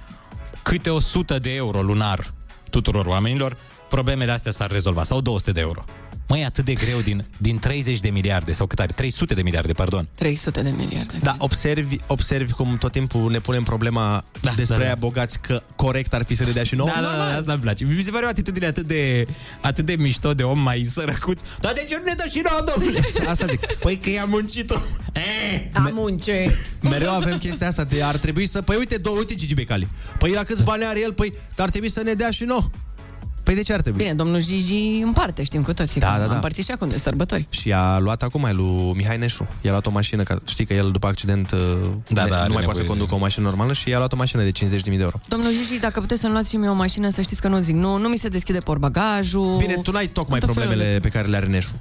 câte 100 de euro lunar tuturor oamenilor, problemele astea s-ar rezolva. Sau 200 de euro. Măi, e atât de greu din, din 30 de miliarde, sau cât are? 300 de miliarde, pardon. 300 de miliarde. Da, observi, observi cum tot timpul ne punem problema da, despre da, da, da. aia bogați că corect ar fi să le dea și nouă. Da, da, da, asta îmi place. Mi se pare o atitudine atât de, atât de mișto de om mai sărăcuț. Dar de ce nu ne dă și nouă, domnule? Asta zic. Păi că i-a muncit-o. Am muncit. Mereu avem chestia asta de ar trebui să... Păi uite, două, uite Gigi Becali. Păi la câți bani are el? Păi ar trebui să ne dea și nouă. Păi de ce ar trebui? Bine, domnul Gigi împarte, știm cu toții. Da, că da, da. Am împărțit și acum de sărbători. Și a luat acum ai lui Mihai Neșu. I-a luat o mașină, ca, știi că el după accident uh, Da, ne, da, are nu mai poate nevoie să de- conducă o mașină normală și i-a luat o mașină de 50.000 de euro. Domnul Gigi, dacă puteți să-mi luați și mie o mașină, să știți că nu zic nu, nu mi se deschide porbagajul. Bine, tu n-ai tocmai tot felul problemele de- pe care le are Neșu.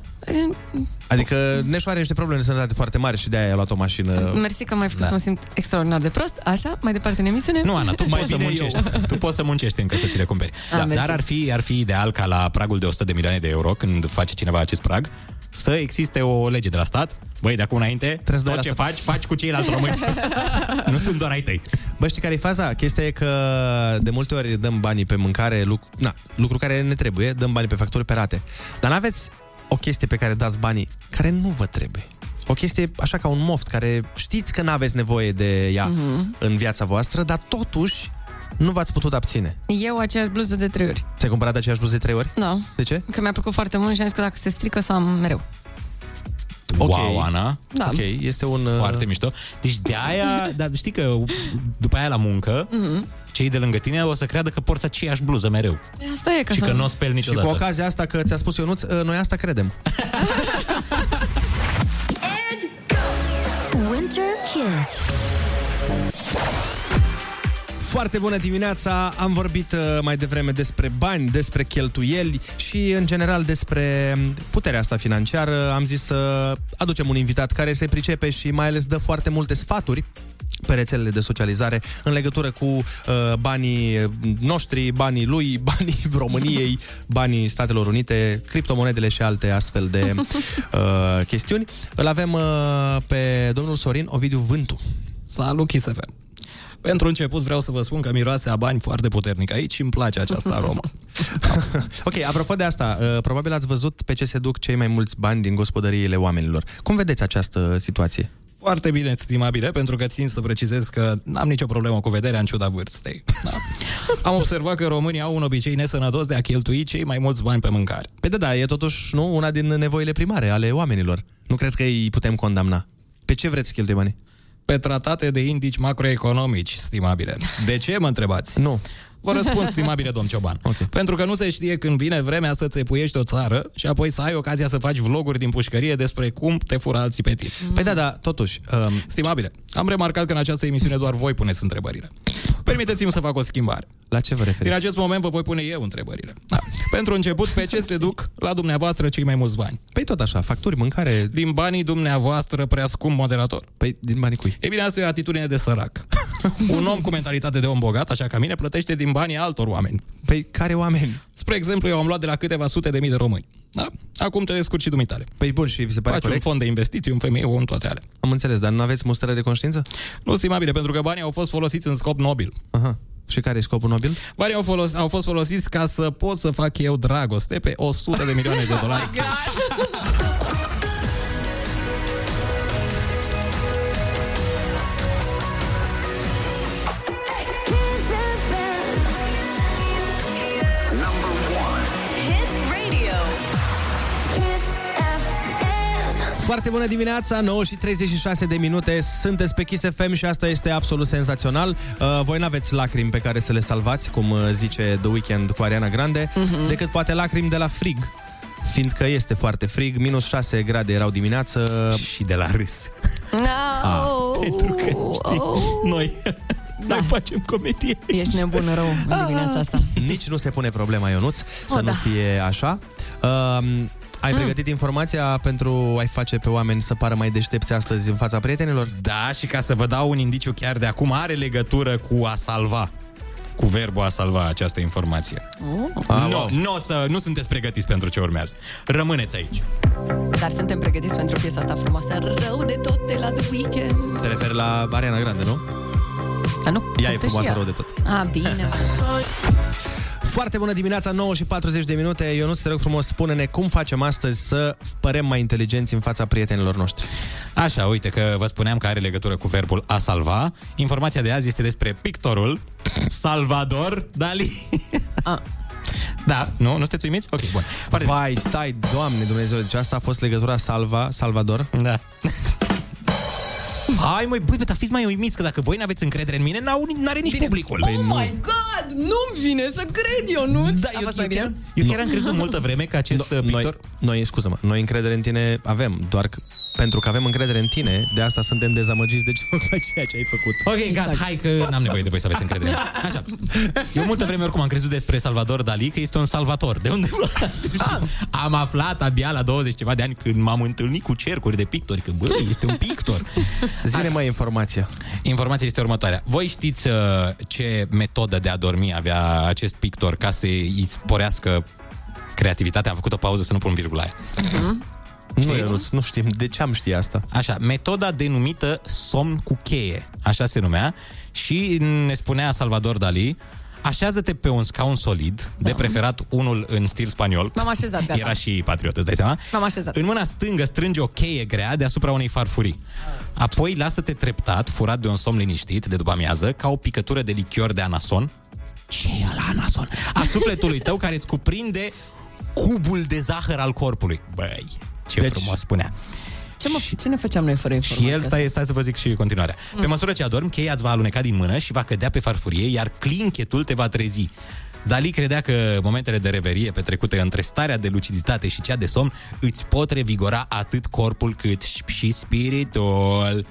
Adică Neșu are niște probleme de sănătate foarte mari și de-aia i-a luat o mașină. Mersi că m-ai făcut Da. să mă simt extraordinar de prost. Așa, mai departe în emisiune. Nu, Ana, tu Mai poți să bine muncești. Tu poți să muncești încă să ți le cumperi. Ah, Da, mersi. dar ar fi, ar fi ideal ca la pragul de 100 de milioane de euro, când face cineva acest prag, să existe o lege de la stat. Băi, de acum înainte, să dai tot la ce stat. faci, faci cu ceilalți români. nu sunt doar ai tăi. Bă, știi care e faza? Chestia e că de multe ori dăm banii pe mâncare, lucru, na, lucru care ne trebuie, dăm banii pe facturi pe rate. Dar n-aveți o chestie pe care dați banii care nu vă trebuie. O chestie așa ca un moft, care știți că n-aveți nevoie de ea Mhm. în viața voastră, dar totuși nu v-ați putut abține. Eu aceeași bluză de trei ori. Ți-ai cumpărat aceeași bluză de trei ori? Da. De ce? Că mi-a plăcut foarte mult și am zis că dacă se strică să am mereu. Ok. Wow, Ana. Da. Ok, este un... uh, Foarte mișto. Deci de aia, dar știi că după aia la muncă, Mhm. cei de lângă tine o să creadă că porți aceeași bluză mereu. E, Asta e ca Și să... că nu o speli Și cu niciodată. ocazia asta că ți-a spus Ionuț, uh, noi asta credem. Winter Kiss. Foarte bună dimineața! Am vorbit uh, mai devreme despre bani, despre cheltuieli și, în general, despre puterea asta financiară. Am zis să aducem un invitat care se pricepe și mai ales dă foarte multe sfaturi pe rețelele de socializare în legătură cu uh, banii noștri, banii lui, banii României, banii Statelor Unite, criptomonedele și alte astfel de uh, chestiuni. Îl avem uh, pe domnul Sorin Ovidiu Vântu. Salut, Kiss FM. Pentru început vreau să vă spun că miroase a bani foarte puternic aici și îmi place această aromă. Ok, apropo de asta, uh, probabil ați văzut pe ce se duc cei mai mulți bani din gospodăriile oamenilor. Cum vedeți această situație? Foarte bine, stimabile, pentru că țin să precizez că n-am nicio problemă cu vederea în ciuda vârstei. Da. Am observat că românii au un obicei nesănătos de a cheltui cei mai mulți bani pe mâncare. Păi da, da, e totuși nu, una din nevoile primare ale oamenilor. Nu cred că îi putem condamna. Pe ce vreți să cheltui banii? Pe tratate de indici macroeconomici, stimabile. De ce, mă întrebați? Nu. Vă răspund, stimabile domn Cioban. Okay. Pentru că nu se știe când vine vremea să-ți epuiești o țară și apoi să ai ocazia să faci vloguri din pușcărie despre cum te fură alții pe tine. Păi da, da, totuși... Um... Stimabile, am remarcat că în această emisiune doar voi puneți întrebările. Permiteți-mi să fac o schimbare. La ce vă referiți? Din acest moment vă voi pune eu întrebările. Da. Pentru început, pe ce se duc la dumneavoastră cei mai mulți bani? Păi tot așa, facturi, mâncare... Din banii dumneavoastră prea scump moderator? Păi din banii cui? E bine, asta e o atitudine de sărac. Un om cu mentalitate de om bogat, așa ca mine, plătește din banii altor oameni. Păi care oameni? Spre exemplu, eu am luat de la câteva sute de mii de români. Da? Acum te descurci și dumitale. Păi bun, și vi se pare Faci corect? un fond de investiții, un femei, un toate alea. Am înțeles, dar nu aveți mustrare de conștiință? Nu, stimabile, pentru că banii au fost folosiți în scop nobil. Aha. Și care e scopul nobil? Banii au, folos- au fost folosiți ca să pot să fac eu dragoste pe 100 de milioane de dolari. Kiss Foarte bună dimineața, 9 și 36 de minute, sunteți pe Kiss FM și asta este absolut senzațional. Uh, voi n-aveți lacrimi pe care să le salvați, cum uh, zice The Weeknd cu Ariana Grande, Mhm. decât poate lacrimi de la frig. Fiindcă este foarte frig, minus 6 grade erau dimineață. Și de la râs. No. pentru că, știi, noi, Da. noi facem comedie. Ești nebun rău în dimineața asta. Nici nu se pune problema, Ionuț, să O, nu da. fie așa. Uh, ai pregătit informația pentru a-i face pe oameni să pară mai deștepți astăzi în fața prietenilor? Da, și ca să vă dau un indiciu chiar de acum, are legătură cu a salva. Cu verbul a salva această informație. Oh. Nu, nu, o să, nu sunteți pregătiți pentru ce urmează. Rămâneți aici. Dar suntem pregătiți pentru piesa asta frumoasă Rău de tot de la The Weeknd Te referi la Ariana Grande, nu? Dar nu, Ea e cântă și frumoasă ea. rău de tot. A, bine Foarte bună dimineața, 9 și 40 de minute. Ionuț, te rog frumos, spune-ne cum facem astăzi să părem mai inteligenți în fața prietenilor noștri. Așa, uite că vă spuneam că are legătură cu verbul a salva. Informația de azi este despre pictorul Salvador Dali. A. Da, nu? Nu sunteți uimiți? Ok, bun. Foarte Vai, stai, Doamne Dumnezeu, deci asta a fost legătura Salva, Salvador? Da. Hai măi, băi, bă, dar fiți mai uimiți că dacă voi n-aveți încredere în mine, n-au, n-are nici publicul. Oh my god, nu-mi vine să cred, Ionuț Da, A eu, fost eu, mai bine? chiar, eu chiar am crezut multă vreme că acest no, pictor... Noi, noi, scuză-mă, noi încredere în tine avem, doar că pentru că avem încredere în tine, de asta suntem dezamăgiți de tocmai ceea ce ai făcut. Ok, exact. gata, hai că n-am nevoie de voi să aveți încredere. Așa. Eu multă vreme oricum am crezut despre Salvador Dali că este un salvator. De unde Am aflat abia la 20 ceva de ani când m-am întâlnit cu cercuri de pictori, că băi, este un pictor. Zine mai informația. Informația este următoarea. Voi știți uh, ce metodă de a dormi avea acest pictor ca să îi sporească creativitatea? Am făcut o pauză să nu pun virgula aia. Nu, Ionuț, nu știm. De ce am ști asta? Așa, metoda denumită somn cu cheie, așa se numea, și ne spunea Salvador Dali, Așează-te pe un scaun solid, de preferat unul în stil spaniol. M-am așezat, gata. Era și patriot, îți dai seama? M-am așezat. În mâna stângă strânge o cheie grea deasupra unei farfurii. Apoi lasă-te treptat, furat de un somn liniștit de după amiază, ca o picătură de lichior de anason. Ce e la anason? A sufletului tău care îți cuprinde cubul de zahăr al corpului. Băi, ce deci... frumos spunea. Ce, mă, ce ne făceam noi fără informația Și el, stai, stai să vă zic și continuarea. Pe Mm. măsură ce adormi, cheia îți va aluneca din mână și va cădea pe farfurie, iar clinchetul te va trezi. Dali credea că momentele de reverie petrecute între starea de luciditate și cea de somn îți pot revigora atât corpul cât și spiritul.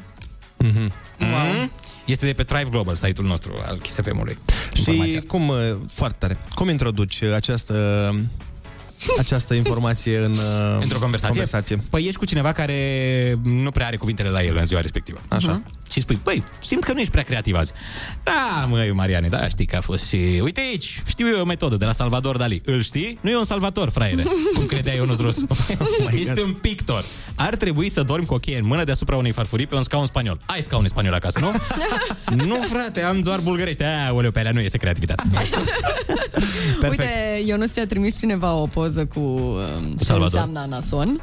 Mm-hmm. Wow. Este de pe Thrive Global, site-ul nostru al Kiss FM-ului. Și cum, uh, foarte tare, cum introduci uh, această, această informație în uh, Într-o conversație? conversație? Păi ești cu cineva care nu prea are cuvintele la el în ziua respectivă. Așa. Și spui, băi, simt că nu ești prea creativ azi. Da, măi, Mariane, da, știi că a fost și... Uite aici, știu eu o metodă de la Salvador Dali. Îl știi? Nu e un salvator, fraiere, cum credea Ionuț Rusu. este un pictor. Ar trebui să dormi cu o cheie în mână deasupra unei farfurii pe un scaun spaniol. Ai scaun spaniol acasă, nu? nu, frate, am doar bulgărești. Aoleu, pe alea nu este creativitate. Uite, eu nu ți-a trimis cineva o poză cu um, ce Salvador. înseamnă anason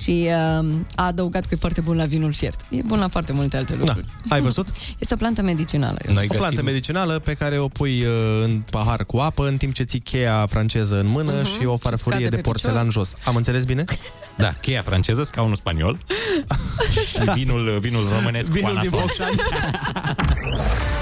și um, a adăugat că e foarte bun la vinul fiert. E bun la foarte multe alte lucruri. Da. Ai văzut? Este o plantă medicinală. o plantă medicinală pe care o pui uh, în pahar cu apă în timp ce ții cheia franceză în mână Mhm. și o farfurie cade de pe porțelan jos. Am înțeles bine? Da, cheia franceză, scaunul spaniol și vinul, vinul românesc Vinul cu din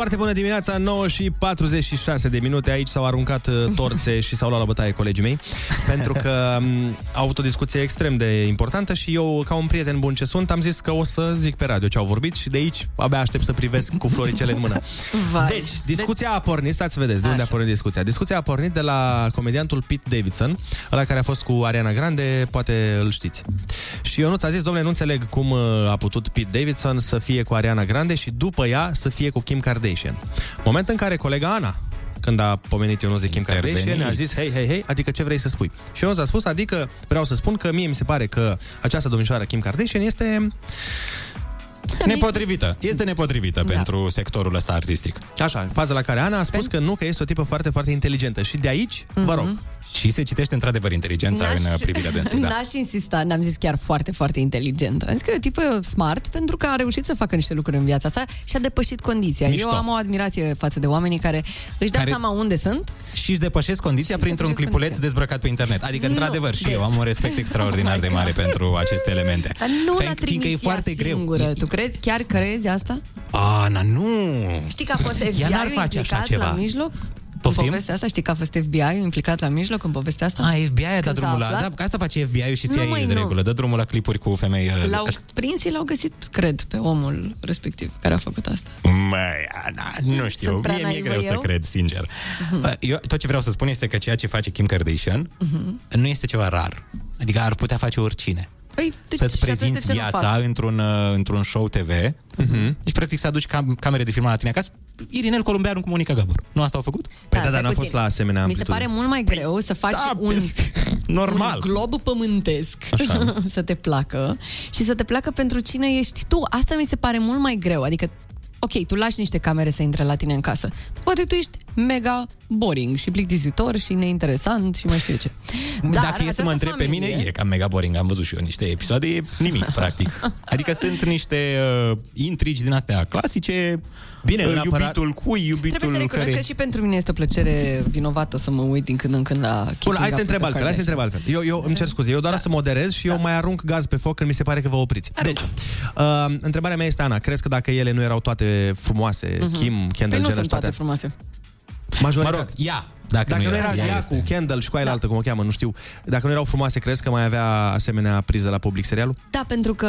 Foarte bună dimineața, 9 și 46 de minute. Aici s-au aruncat uh, torțe și s-au luat la bătaie colegii mei. Pentru că um, au avut o discuție extrem de importantă și eu, ca un prieten bun ce sunt, am zis că o să zic pe radio ce au vorbit și de aici abia aștept să privesc cu floricele în mână. Vai. Deci, discuția a pornit, stați să vedeți de unde a pornit discuția. Discuția a pornit de la comediantul Pete Davidson, ăla care a fost cu Ariana Grande, poate îl știți. Și Ionuț a zis, domnule, nu înțeleg cum uh, a putut Pete Davidson să fie cu Ariana Grande și după ea să fie cu Kim Kardashian. Moment în care colega Ana, când a pomenit Ionuț de Kim Kardashian, a zis, hei, hei, hei, adică ce vrei să spui? Și Ionuț a spus, adică vreau să spun că mie mi se pare că această domnișoară Kim Kardashian este Nepotrivită. Este nepotrivită da. pentru sectorul ăsta artistic. Așa, faza la care Ana a spus că nu, că este o tipă foarte, foarte inteligentă. Și de aici, vă rog, Și se citește într-adevăr inteligența N-aș- în uh, privirea dânsului. Da. N-aș insista, n-am zis chiar foarte, foarte inteligentă. Am zis că e o tipă smart pentru că a reușit să facă niște lucruri în viața asta și a depășit condiția. Mișto. Eu am o admirație față de oamenii care își dau Care- seama unde sunt. Și își depășesc condiția printr-un clipuleț dezbrăcat pe internet. Adică, Nu, într-adevăr, și deci- eu am un respect extraordinar de mare pentru aceste elemente. Dar nu l-a Fiindcă- fiindcă trimis e foarte ea greu. singură. Tu crezi? Chiar crezi asta? Ana, nu! Știi că a fost Ea n-ar FBI-ul face așa implicat ceva. la mijloc? Poftim? În povestea asta, știi că a fost FBI-ul implicat la mijloc în povestea asta? A, FBI a dat Când s-a drumul la... aflat? Da, că asta face FBI-ul și Nu, CIA măi, de nu. regulă. Dă drumul la clipuri cu femei... uh, L-au așa. prins și l-au găsit, cred, pe omul respectiv care a făcut asta. Măi, Ana, nu știu, Sunt prea mie mi-e naivă greu să eu? cred, sincer. Bă, Eu, tot ce vreau să spun este că ceea ce face Kim Kardashian Mhm. nu este ceva rar. Adică ar putea face oricine. Păi, deci, Să-ți și atunci de prezinți ce nu viața fac? într-un, uh, într-un show TV. Mhm. Deci, practic, să aduci cam, camere de filmat la tine acasă. Irinel Columbeanu cu Monica Gabor. Nu asta au făcut? Păi stai puțin. Mi se pare mult mai greu să faci un, normal. un glob pământesc Așa. să te placă și să te placă pentru cine ești tu. Asta mi se pare mult mai greu. Adică, ok, tu lași niște camere să intre la tine în casă. Poate tu ești mega boring și plictisitor și neinteresant și mai știu eu ce. Dar, Dacă e să această mă întreb pe mine, familie- e cam mega boring. Am văzut și eu niște episoade, e nimic, practic. Adică sunt niște uh, intrigi din astea clasice. Bine, uh, neapărat- iubitul cui, iubitul Trebuie să recunosc care... că și pentru mine este o plăcere vinovată să mă uit din când în când la Bun, Keeping hai Up să întreb with the altfel, hai să întreb altfel. Eu, eu îmi cer scuze, eu doar să moderez și eu mai arunc gaz pe foc când mi se pare că vă opriți. Deci, uh, întrebarea mea este, Ana, crezi că dacă ele nu erau toate frumoase, Mhm. Kim, Kendall Păi nu Jenner sunt și toate... toate frumoase. Majoritatea. Mă rog, ea, dacă, Dacă nu era ea ea este. cu Kendall și cu aia da. altă, cum o cheamă, nu știu. Dacă nu erau frumoase, crezi că mai avea asemenea priză la public serialul? Da, pentru că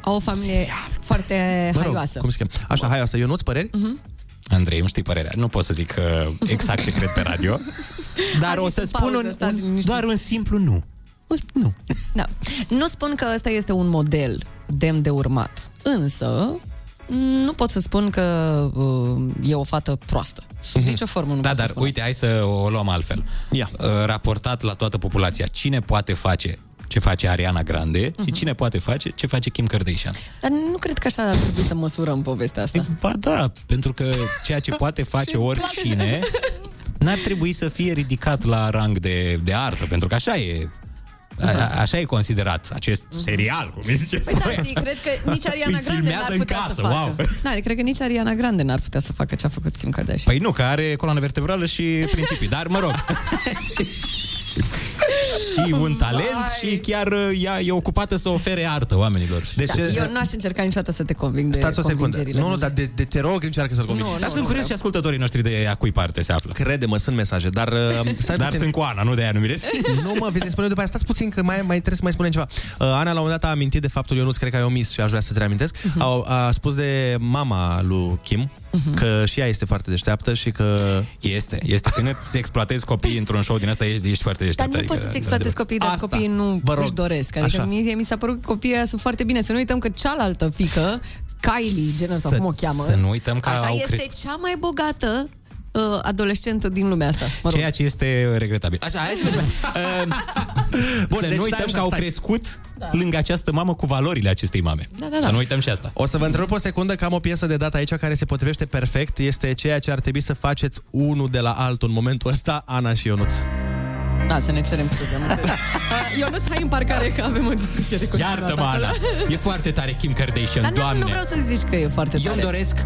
au o familie foarte Mă rog, haioasă. cum se cheamă? Așa, haioasă. Ionuț, păreri? Mhm. Andrei, nu știi părerea. Nu pot să zic uh, exact ce cred pe radio. Dar A o zis să în spun pauză, un, stați un, liniștiți. doar un simplu nu. Da. Nu spun că ăsta este un model demn de urmat, însă nu pot să spun că uh, e o fată proastă. Sub nicio formă nu Da, pot să dar spun uite, hai să o luăm altfel. Ia. Uh, Raportat la toată populația, cine poate face ce face Ariana Grande și cine poate face ce face Kim Kardashian. Dar nu cred că așa ar trebui să măsurăm povestea asta. Ba da, pentru că ceea ce poate face îmi oricine n-ar trebui să fie ridicat la rang de, de artă, pentru că așa e a, a- așa e considerat acest serial, cum îi ziceți Păi voi. da, și cred că nici Ariana Îi Grande filmează n-ar în putea casă, să facă. wow. Da, cred că nici Ariana Grande n-ar putea să facă ce a făcut Kim Kardashian. Păi nu, că are coloană vertebrală și principii, dar mă rog. și un talent și chiar uh, ea e ocupată să ofere artă oamenilor. Deci, da, eu nu aș încerca niciodată să te conving de Stați o secundă. convingerile Nu, nu, mele. dar de, de te rog, încearcă să-l convingi. Nu, Dar sunt curios și ascultătorii noștri de a cui parte se află. Crede-mă, sunt mesaje, dar... uh, Stai Dar puțin. sunt cu Ana, nu de aia nu mirezi. Nu mă, vine spune după aia, stați puțin că mai, mai trebuie să mai spunem ceva. Uh, Ana la un moment dat a amintit de faptul, eu nu cred că ai omis și aș vrea să te reamintesc, Mhm. a, a spus de mama lui Kim că și ea este foarte deșteaptă și că... Este, este. Când îți exploatezi copiii într-un show din asta, ești, ești foarte Dar deștept. nu adică, poți să-ți exploatezi copiii dacă Asta, copiii nu vă rog. își doresc. Adică Așa. mie mi s-a părut că copiii ăia sunt foarte bine. Să nu uităm că cealaltă fică, Kylie Jenner sau Să- cum o cheamă, să nu uităm că așa au este cresc- cea mai bogată uh, adolescentă din lumea asta. Mă rog. Ceea ce este regretabil. Așa, hai să mergem. Uh, Bun, să deci nu stai uităm așa, că au stai. crescut lângă această mamă cu valorile acestei mame. Da, da, da. Să nu uităm și asta. O să vă întrerup o secundă că am o piesă de dat aici care se potrivește perfect. Este ceea ce ar trebui să faceți unul de la altul în momentul ăsta, Ana și Ionuț. Da, să ne cerem scuze. am înțeles. Uh, Ionuț, hai în parcare că avem o discuție de continuat Iartă-mă, acolo. Ana. E foarte tare Kim Kardashian, Dar nu, doamne. nu vreau să zici că e foarte Eu tare. îmi doresc,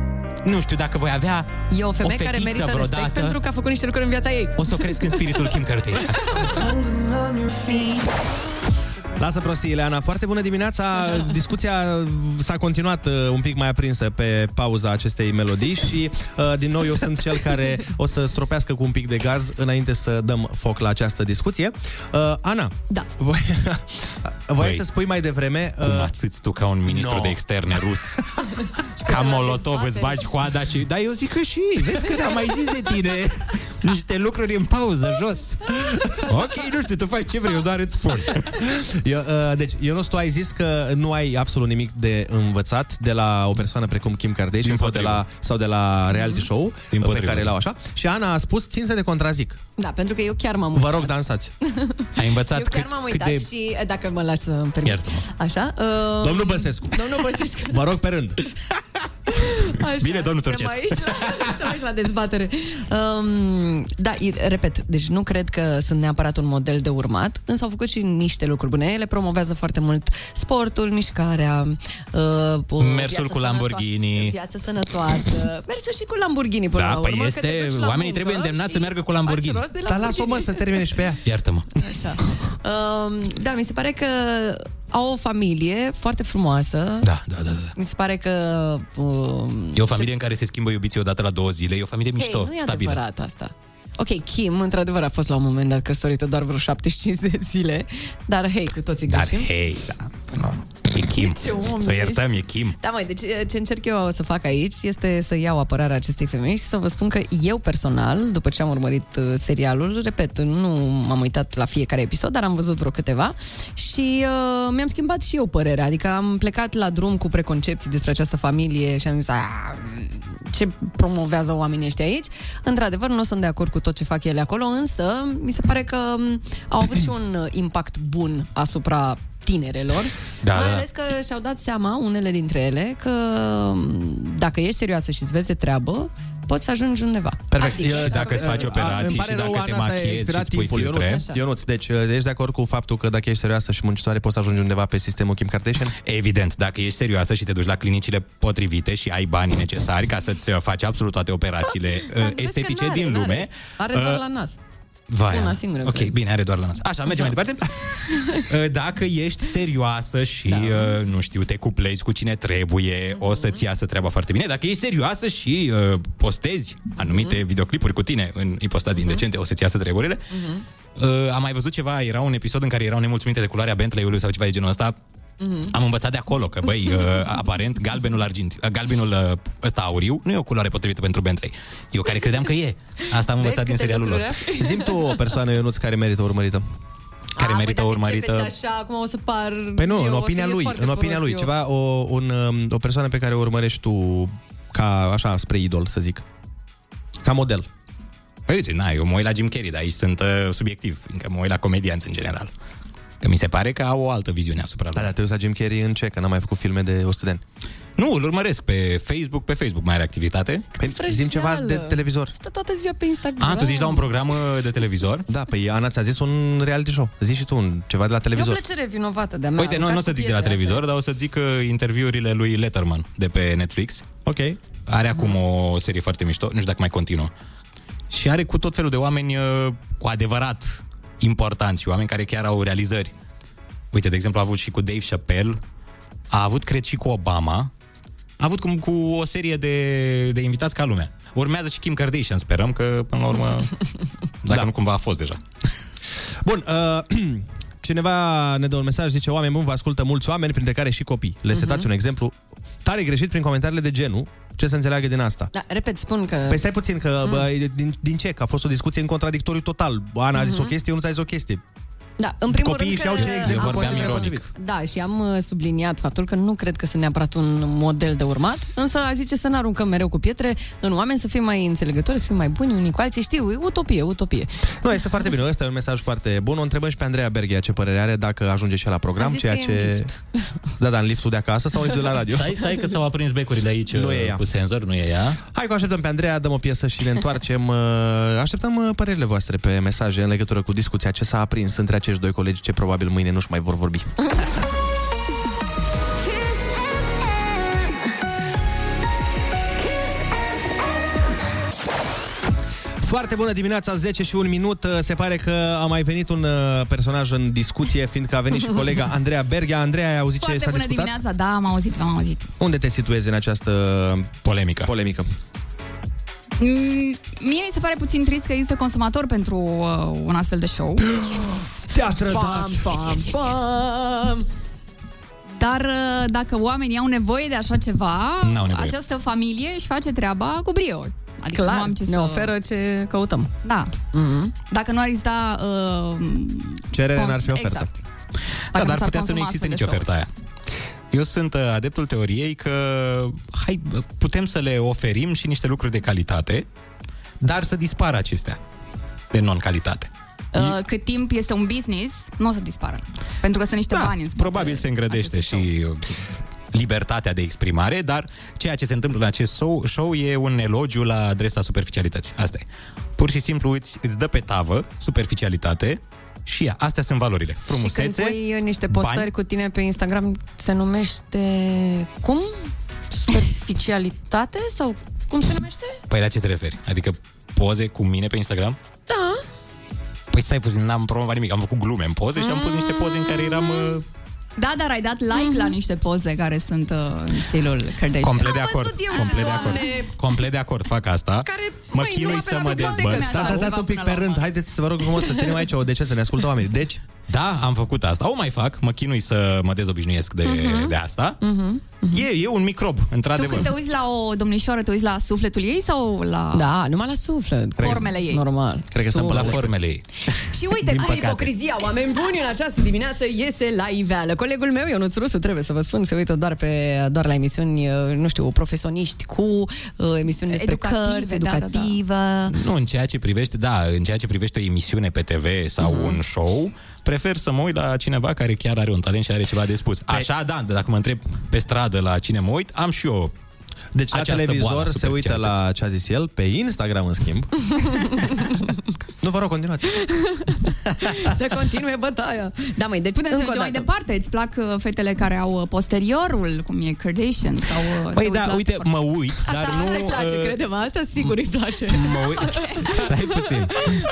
nu știu, dacă voi avea E o femeie o care fetiță merită vreodată, respect pentru că a făcut niște lucruri în viața ei. O să o cresc în spiritul Kim Kardashian. Lasă prostiile, Ana. Foarte bună dimineața. Discuția s-a continuat uh, un pic mai aprinsă pe pauza acestei melodii și uh, din nou eu sunt cel care o să stropească cu un pic de gaz înainte să dăm foc la această discuție. Uh, Ana, da. voi, voiai Băi, să spui mai devreme... Cum ațâți tu ca un ministru No. de externe rus? Ca molotov îți bagi coada și... Da, eu zic că și Vezi că am mai zis de tine Niște lucruri în pauză, jos Ok, nu știu, tu faci ce vrei, eu doar îți spun Eu, uh, deci, Ionuț, tu ai zis că nu ai absolut nimic de învățat de la o persoană precum Kim Kardashian Din sau de, potrivă. la, sau de la reality show Din pe potrivă, care da. l-au așa. Și Ana a spus, țin să te contrazic. Da, pentru că eu chiar m-am Vă rog, dansați. Ai învățat Eu chiar cât, m-am cât uitat de... și, dacă mă lași să îmi permit. Iartă-mă. Așa. Uh, Domnul Băsescu. Domnul Băsescu. Vă rog pe rând. Așa, Bine, domnul suntem Turcescu. Aici, suntem aici la dezbatere. Um, da, e- repet, deci nu cred că sunt neapărat un model de urmat, însă au făcut și niște lucruri bune. Ele promovează foarte mult sportul, mișcarea, uh, o Mersul viață cu sănătoasă- Lamborghini. Viață sănătoasă. Mersul și cu Lamborghini până Da, la urmă. păi că este... te duci la Oamenii muncă trebuie îndemnați să și meargă cu faci Lamborghini. rost de Dar las-o, mă, să termine și pe ea. Iartă-mă. Așa. Um, da, mi se pare că au o familie foarte frumoasă. Da, da, da. da. Mi se pare că... Um, E o familie în care se schimbă iubiții odată la două zile. E o familie mișto, Hei, nu e stabilă. adevărat asta. Ok, Kim, într-adevăr, a fost la un moment dat căsătorită doar vreo 75 de zile, dar hei, cu toții Dar greșim. hei, da. Nu. E Kim. Ce om Să o ești. iertăm, e Kim. Da, mai deci ce încerc eu să fac aici este să iau apărarea acestei femei și să vă spun că eu personal, după ce am urmărit uh, serialul, repet, nu m-am uitat la fiecare episod, dar am văzut vreo câteva și uh, mi-am schimbat și eu părerea. Adică am plecat la drum cu preconcepții despre această familie și am zis, "Ah, ce promovează oamenii ăștia aici. Într-adevăr, nu sunt de acord cu tot ce fac ele acolo, însă mi se pare că m, au avut și un uh, impact bun asupra tinerelor. Da, mai da. ales că și-au dat seama, unele dintre ele, că m, dacă ești serioasă și îți vezi de treabă, poți să ajungi undeva. Perfect. Adică, Eu- dacă îți faci a, operații îmi pare și rău, dacă te Ana, s-a machiezi expirat și îți pui timpul, filtre. Ionuț. Ionuț, deci uh, ești de acord cu faptul că dacă ești serioasă și muncitoare poți să ajungi undeva pe sistemul Kim Kardashian? Evident, dacă ești serioasă și te duci la clinicile potrivite și ai banii necesari ca să-ți uh, faci absolut toate operațiile uh, Dar vezi că estetice n-are, din n-are. lume, Are doar uh, la nas. Vai, Una Ana. singură, Ok, cred. bine, are doar la nas. Așa, mergem mai departe. Uh, Dacă ești serioasă și, da. nu știu, te cuplezi cu cine trebuie, o să-ți iasă treaba foarte bine. Dacă ești serioasă și uh, postezi anumite videoclipuri cu tine în ipostaze indecente, o să-ți iasă treburile. Uh, am mai văzut ceva, era un episod în care erau nemulțumite de culoarea Bentley-ului sau ceva de genul ăsta. Am învățat de acolo că, băi, uh, aparent, galbenul argint, uh, galbenul uh, ăsta auriu nu e o culoare potrivită pentru Bentley. Eu care credeam că e. Asta am învățat din câte serialul lor. lucruri, Zim tu o persoană, Ionuț, care merită urmărită. Care A, merită păi, dacă urmărită. începeți așa, acum o să par... Păi nu, eu în o să opinia ies lui, foarte în opinia prost lui, eu. ceva, o, un, um, o persoană pe care o urmărești tu ca, așa, spre idol, să zic. Ca model. Păi uite, na, eu mă uit la Jim Carrey, dar aici sunt uh, subiectiv, fiindcă mă uit la comedianți în general. Că mi se pare că au o altă viziune asupra Da, da, te uiți la Jim Carrey în ce? Că n-a mai făcut filme de 100 de ani. Nu, îl urmăresc pe Facebook, pe Facebook mai are activitate. Păi, zim ceva de televizor. Stă toată ziua pe Instagram. A, tu zici la un program uh, de televizor? Da, păi Ana ți-a zis un reality show. Zici și tu un, ceva de la E o televizor. plăcere vinovată de-a mea. Uite, nu, nu o să zic de la televizor, dar o să zic uh, interviurile lui Letterman de pe Netflix. Ok. Are acum o serie foarte mișto, nu știu dacă mai continuă. Și are cu tot felul de oameni uh, cu adevărat importanți și oameni care chiar au realizări. Uite, de exemplu, a avut și cu Dave Chappelle, a avut, cred, și cu Obama, a avut cum cu o serie de, de invitați ca lumea. Urmează și Kim Kardashian, sperăm că, până la urmă, dacă da. nu cumva a fost deja. Bun, uh, cineva ne dă un mesaj, zice, oameni buni, vă ascultă mulți oameni, printre care și copii. Le setați Mhm. un exemplu tare greșit prin comentariile de genul, ce să înțeleagă din asta. Da, repet, spun că... Păi stai puțin, că Mm. bă, din, din ce? Că a fost o discuție în contradictoriu total. Ana a zis Mhm. o chestie, eu nu ți-a zis o chestie. Da, în primul Copiii rând și-au că... ce exemplu am- consideră potrivit. Da, și am uh, subliniat faptul că nu cred că sunt neapărat un model de urmat, însă aș zice să nu aruncăm mereu cu pietre în oameni, să fim mai înțelegători, să fim mai buni unii cu alții. Știu, e utopie, utopie. Nu, este foarte bine. Ăsta e un mesaj foarte bun. O întrebăm și pe Andreea Berghia ce părere are dacă ajunge și la program, A zis ceea că e în ce... lift. Da, da, în liftul de acasă sau în liftul de la radio. Stai, stai că s-au aprins becurile aici Nu e ea. cu senzor, nu e ea. Hai că o așteptăm pe Andreea, dăm o piesă și ne întoarcem. Uh, Așteptăm uh, părerile voastre pe mesaje în legătură cu discuția ce s-a aprins între acești doi colegi ce probabil mâine nu-și mai vor vorbi. Foarte bună dimineața, 10 și un minut. Uh, Se pare că a mai venit un uh, personaj în discuție, fiindcă a venit și colega Andreea Berghia. Andreea, ai auzit ce Foarte s-a bună discutat? dimineața, da, am auzit, am auzit. Unde te situezi în această polemică? polemică? Mm, Mie mi se pare puțin trist că există consumator pentru uh, un astfel de show. Te-a Bam, bam, bam. Dar uh, dacă oamenii au nevoie de așa ceva, N-au nevoie. această familie își face treaba cu brio. Adică Clar, nu am ce ne să... oferă ce căutăm. Da. Mm-hmm. Dacă nu ar exista... Uh, Cerere cons- n-ar fi ofertă. Exact. Da, Dacă dar nu s-ar putea să nu consuma existe astfel nici de oferta aia. Eu sunt uh, adeptul teoriei că hai, bă, putem să le oferim și niște lucruri de calitate, dar să dispară acestea de non-calitate. Uh, cât timp este un business, nu o să dispară. Pentru că sunt niște bani în spate. Probabil se îngrădește și uh, libertatea de exprimare, dar ceea ce se întâmplă în acest show, show e un elogiu la adresa superficialității. Asta e. Pur și simplu îți, îți dă pe tavă superficialitate și ia, astea sunt valorile. Și Frumusețe, când pui niște postări bani. cu tine pe Instagram, se numește... Cum? Superficialitate? Sau cum se numește? Păi la ce te referi? Adică poze cu mine pe Instagram? Da. Păi stai puțin, n-am promovat nimic, am făcut glume în poze și am pus niște poze în care eram... Uh, Da, dar ai dat like Mhm. la niște poze care sunt uh, în stilul Kardashian. complet de acord. Complet de acord. Complet de acord, fac asta. Care, mă chinui să mă dezbăt. Stai, stai, stai un pic pe rând. Haideți să vă rog frumos să ținem aici o decență, ne ascultă oamenii. Deci, Da, am făcut asta. O mai fac, mă chinui să mă dezobișnuiesc de, Mhm. de asta. Mhm. E, e un microb, Tu într-adevăr. când te uiți la o domnișoară, te uiți la sufletul ei sau la... Da, numai la suflet. Formele ei. Normal. Cred că stăm la formele ei. Și uite Din cum păcate. ipocrizia, oameni buni, în această dimineață iese la iveală. Colegul meu, Ionuț Rusu, trebuie să vă spun, se uită doar, pe, doar la emisiuni, uh, nu știu, profesioniști cu uh, emisiuni despre Educative, cărți, da, da, da. educativă. Nu, în ceea ce privește, da, în ceea ce privește o emisiune pe TV sau Mhm. un show, prefer să mă uit la cineva care chiar are un talent și are ceva de spus. Așa, da, dacă mă întreb pe stradă la cine mă uit, am și eu Deci la această boală televizor a se uită la ce a zis el, pe Instagram, în schimb. nu, vă rog, continuați. să continue bătaia. Da, mai deci Putem să încă o mergem mai dată. departe. Îți plac uh, fetele care au uh, posteriorul, cum e Kardashian? Sau, uh, te Păi uiți da, la- uite, mă uit, dar Asta nu... îi place, uh, crede-mă, asta sigur îi place. Mă uit... Stai puțin.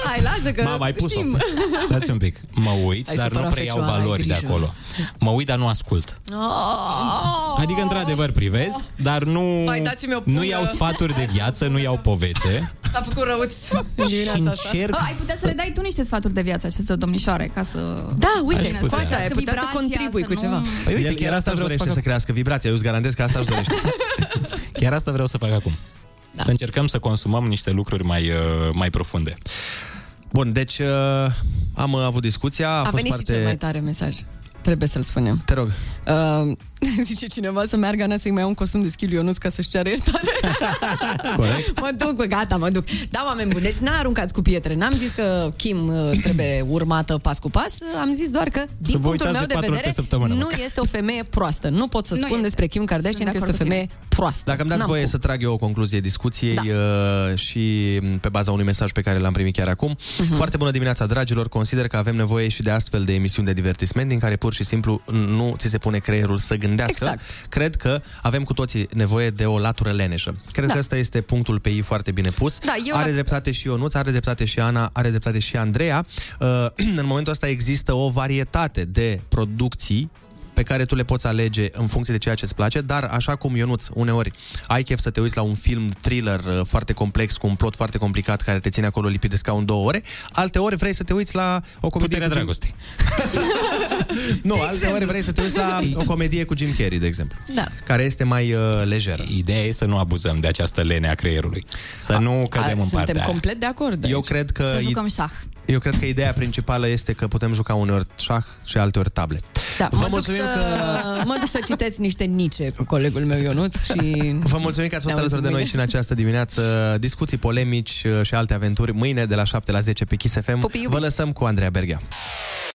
Hai, lasă că M-am mai pus-o. știm. Stați un pic. Mă uit, Ai dar nu supărat preiau fecioara, ai valori de grijă. acolo. Mă uit, dar nu ascult. Oh! Adică, într-adevăr, privesc, dar nu, Mai dați-mi o nu pungă. iau sfaturi de viață, nu iau povețe. S-a făcut răuț în dimineața asta. Încerc Ah, ai putea să le dai tu niște sfaturi de viață acestor domnișoare ca să... Da, uite, Aș putea. cu asta ai Să putea să vibrația, contribui să cu nu- ceva. Păi uite, el, chiar asta își vreau să dorește fac să crească vibrația, eu îți garantez că asta își dorește. Chiar asta vreau să fac acum. Da. Să încercăm să consumăm niște lucruri mai, uh, mai profunde. Bun, deci uh, am uh, avut discuția, a, A fost venit foarte... și cel mai tare mesaj. Trebuie să-l spunem. Te rog. Uh, zice cineva să meargă Ana să-i mai ia un costum de schil Ionuț ca să-și ceară iertare. Corect. mă duc, bă, gata, mă duc. Da, oameni buni, deci n-aruncați cu pietre. N-am zis că Kim uh, trebuie urmată pas cu pas. Am zis doar că, din vă punctul uitați meu de de patru ori vedere, pe săptămână, nu măcar. este o femeie proastă. Nu pot să Nu spun este. despre Kim Kardashian Sunt că de este o acord cu femeie proastă. Dacă îmi dați N-am voie cum. să trag eu o concluzie discuției da. uh, și pe baza unui mesaj pe care l-am primit chiar acum. Mhm. Uh-huh. Foarte bună dimineața, dragilor. Consider că avem nevoie și de astfel de emisiuni de divertisment din care pur și simplu nu ți se pune creierul să gândească. Exact. Cred că avem cu toții nevoie de o latură leneșă. Cred Da. că ăsta este punctul pe ei foarte bine pus. Da, eu are la- dreptate și Ionuț, are dreptate și Ana, are dreptate și Andreea. Uh, în momentul ăsta există o varietate de producții pe care tu le poți alege în funcție de ceea ce îți place, dar așa cum Ionuț, uneori ai chef să te uiți la un film thriller uh, foarte complex, cu un plot foarte complicat care te ține acolo lipit de scaun două ore, alte ori vrei să te uiți la o comedie Puterea cu Jim- dragostei. Nu, alte ori vrei să te uiți la o comedie cu Jim Carrey, de exemplu, Da. care este mai uh, lejeră. Ideea e să nu abuzăm de această lene a creierului. Să nu cădem A, în suntem partea aia. complet de acord. Eu aici. cred că Să jucăm șah. Eu cred că ideea principală este că putem juca uneori șah și alteori table. Da, Vă mă, duc mulțumim să, că- mă duc să citesc niște nice cu colegul meu Ionuț și... Vă mulțumim că ați fost Ne alături de auzim noi mâine. și în această dimineață. Discuții polemici uh, și alte aventuri mâine de la 7 la 10 pe Kiss FM. Pupi, iubi. Vă lăsăm cu Andreea Berghea.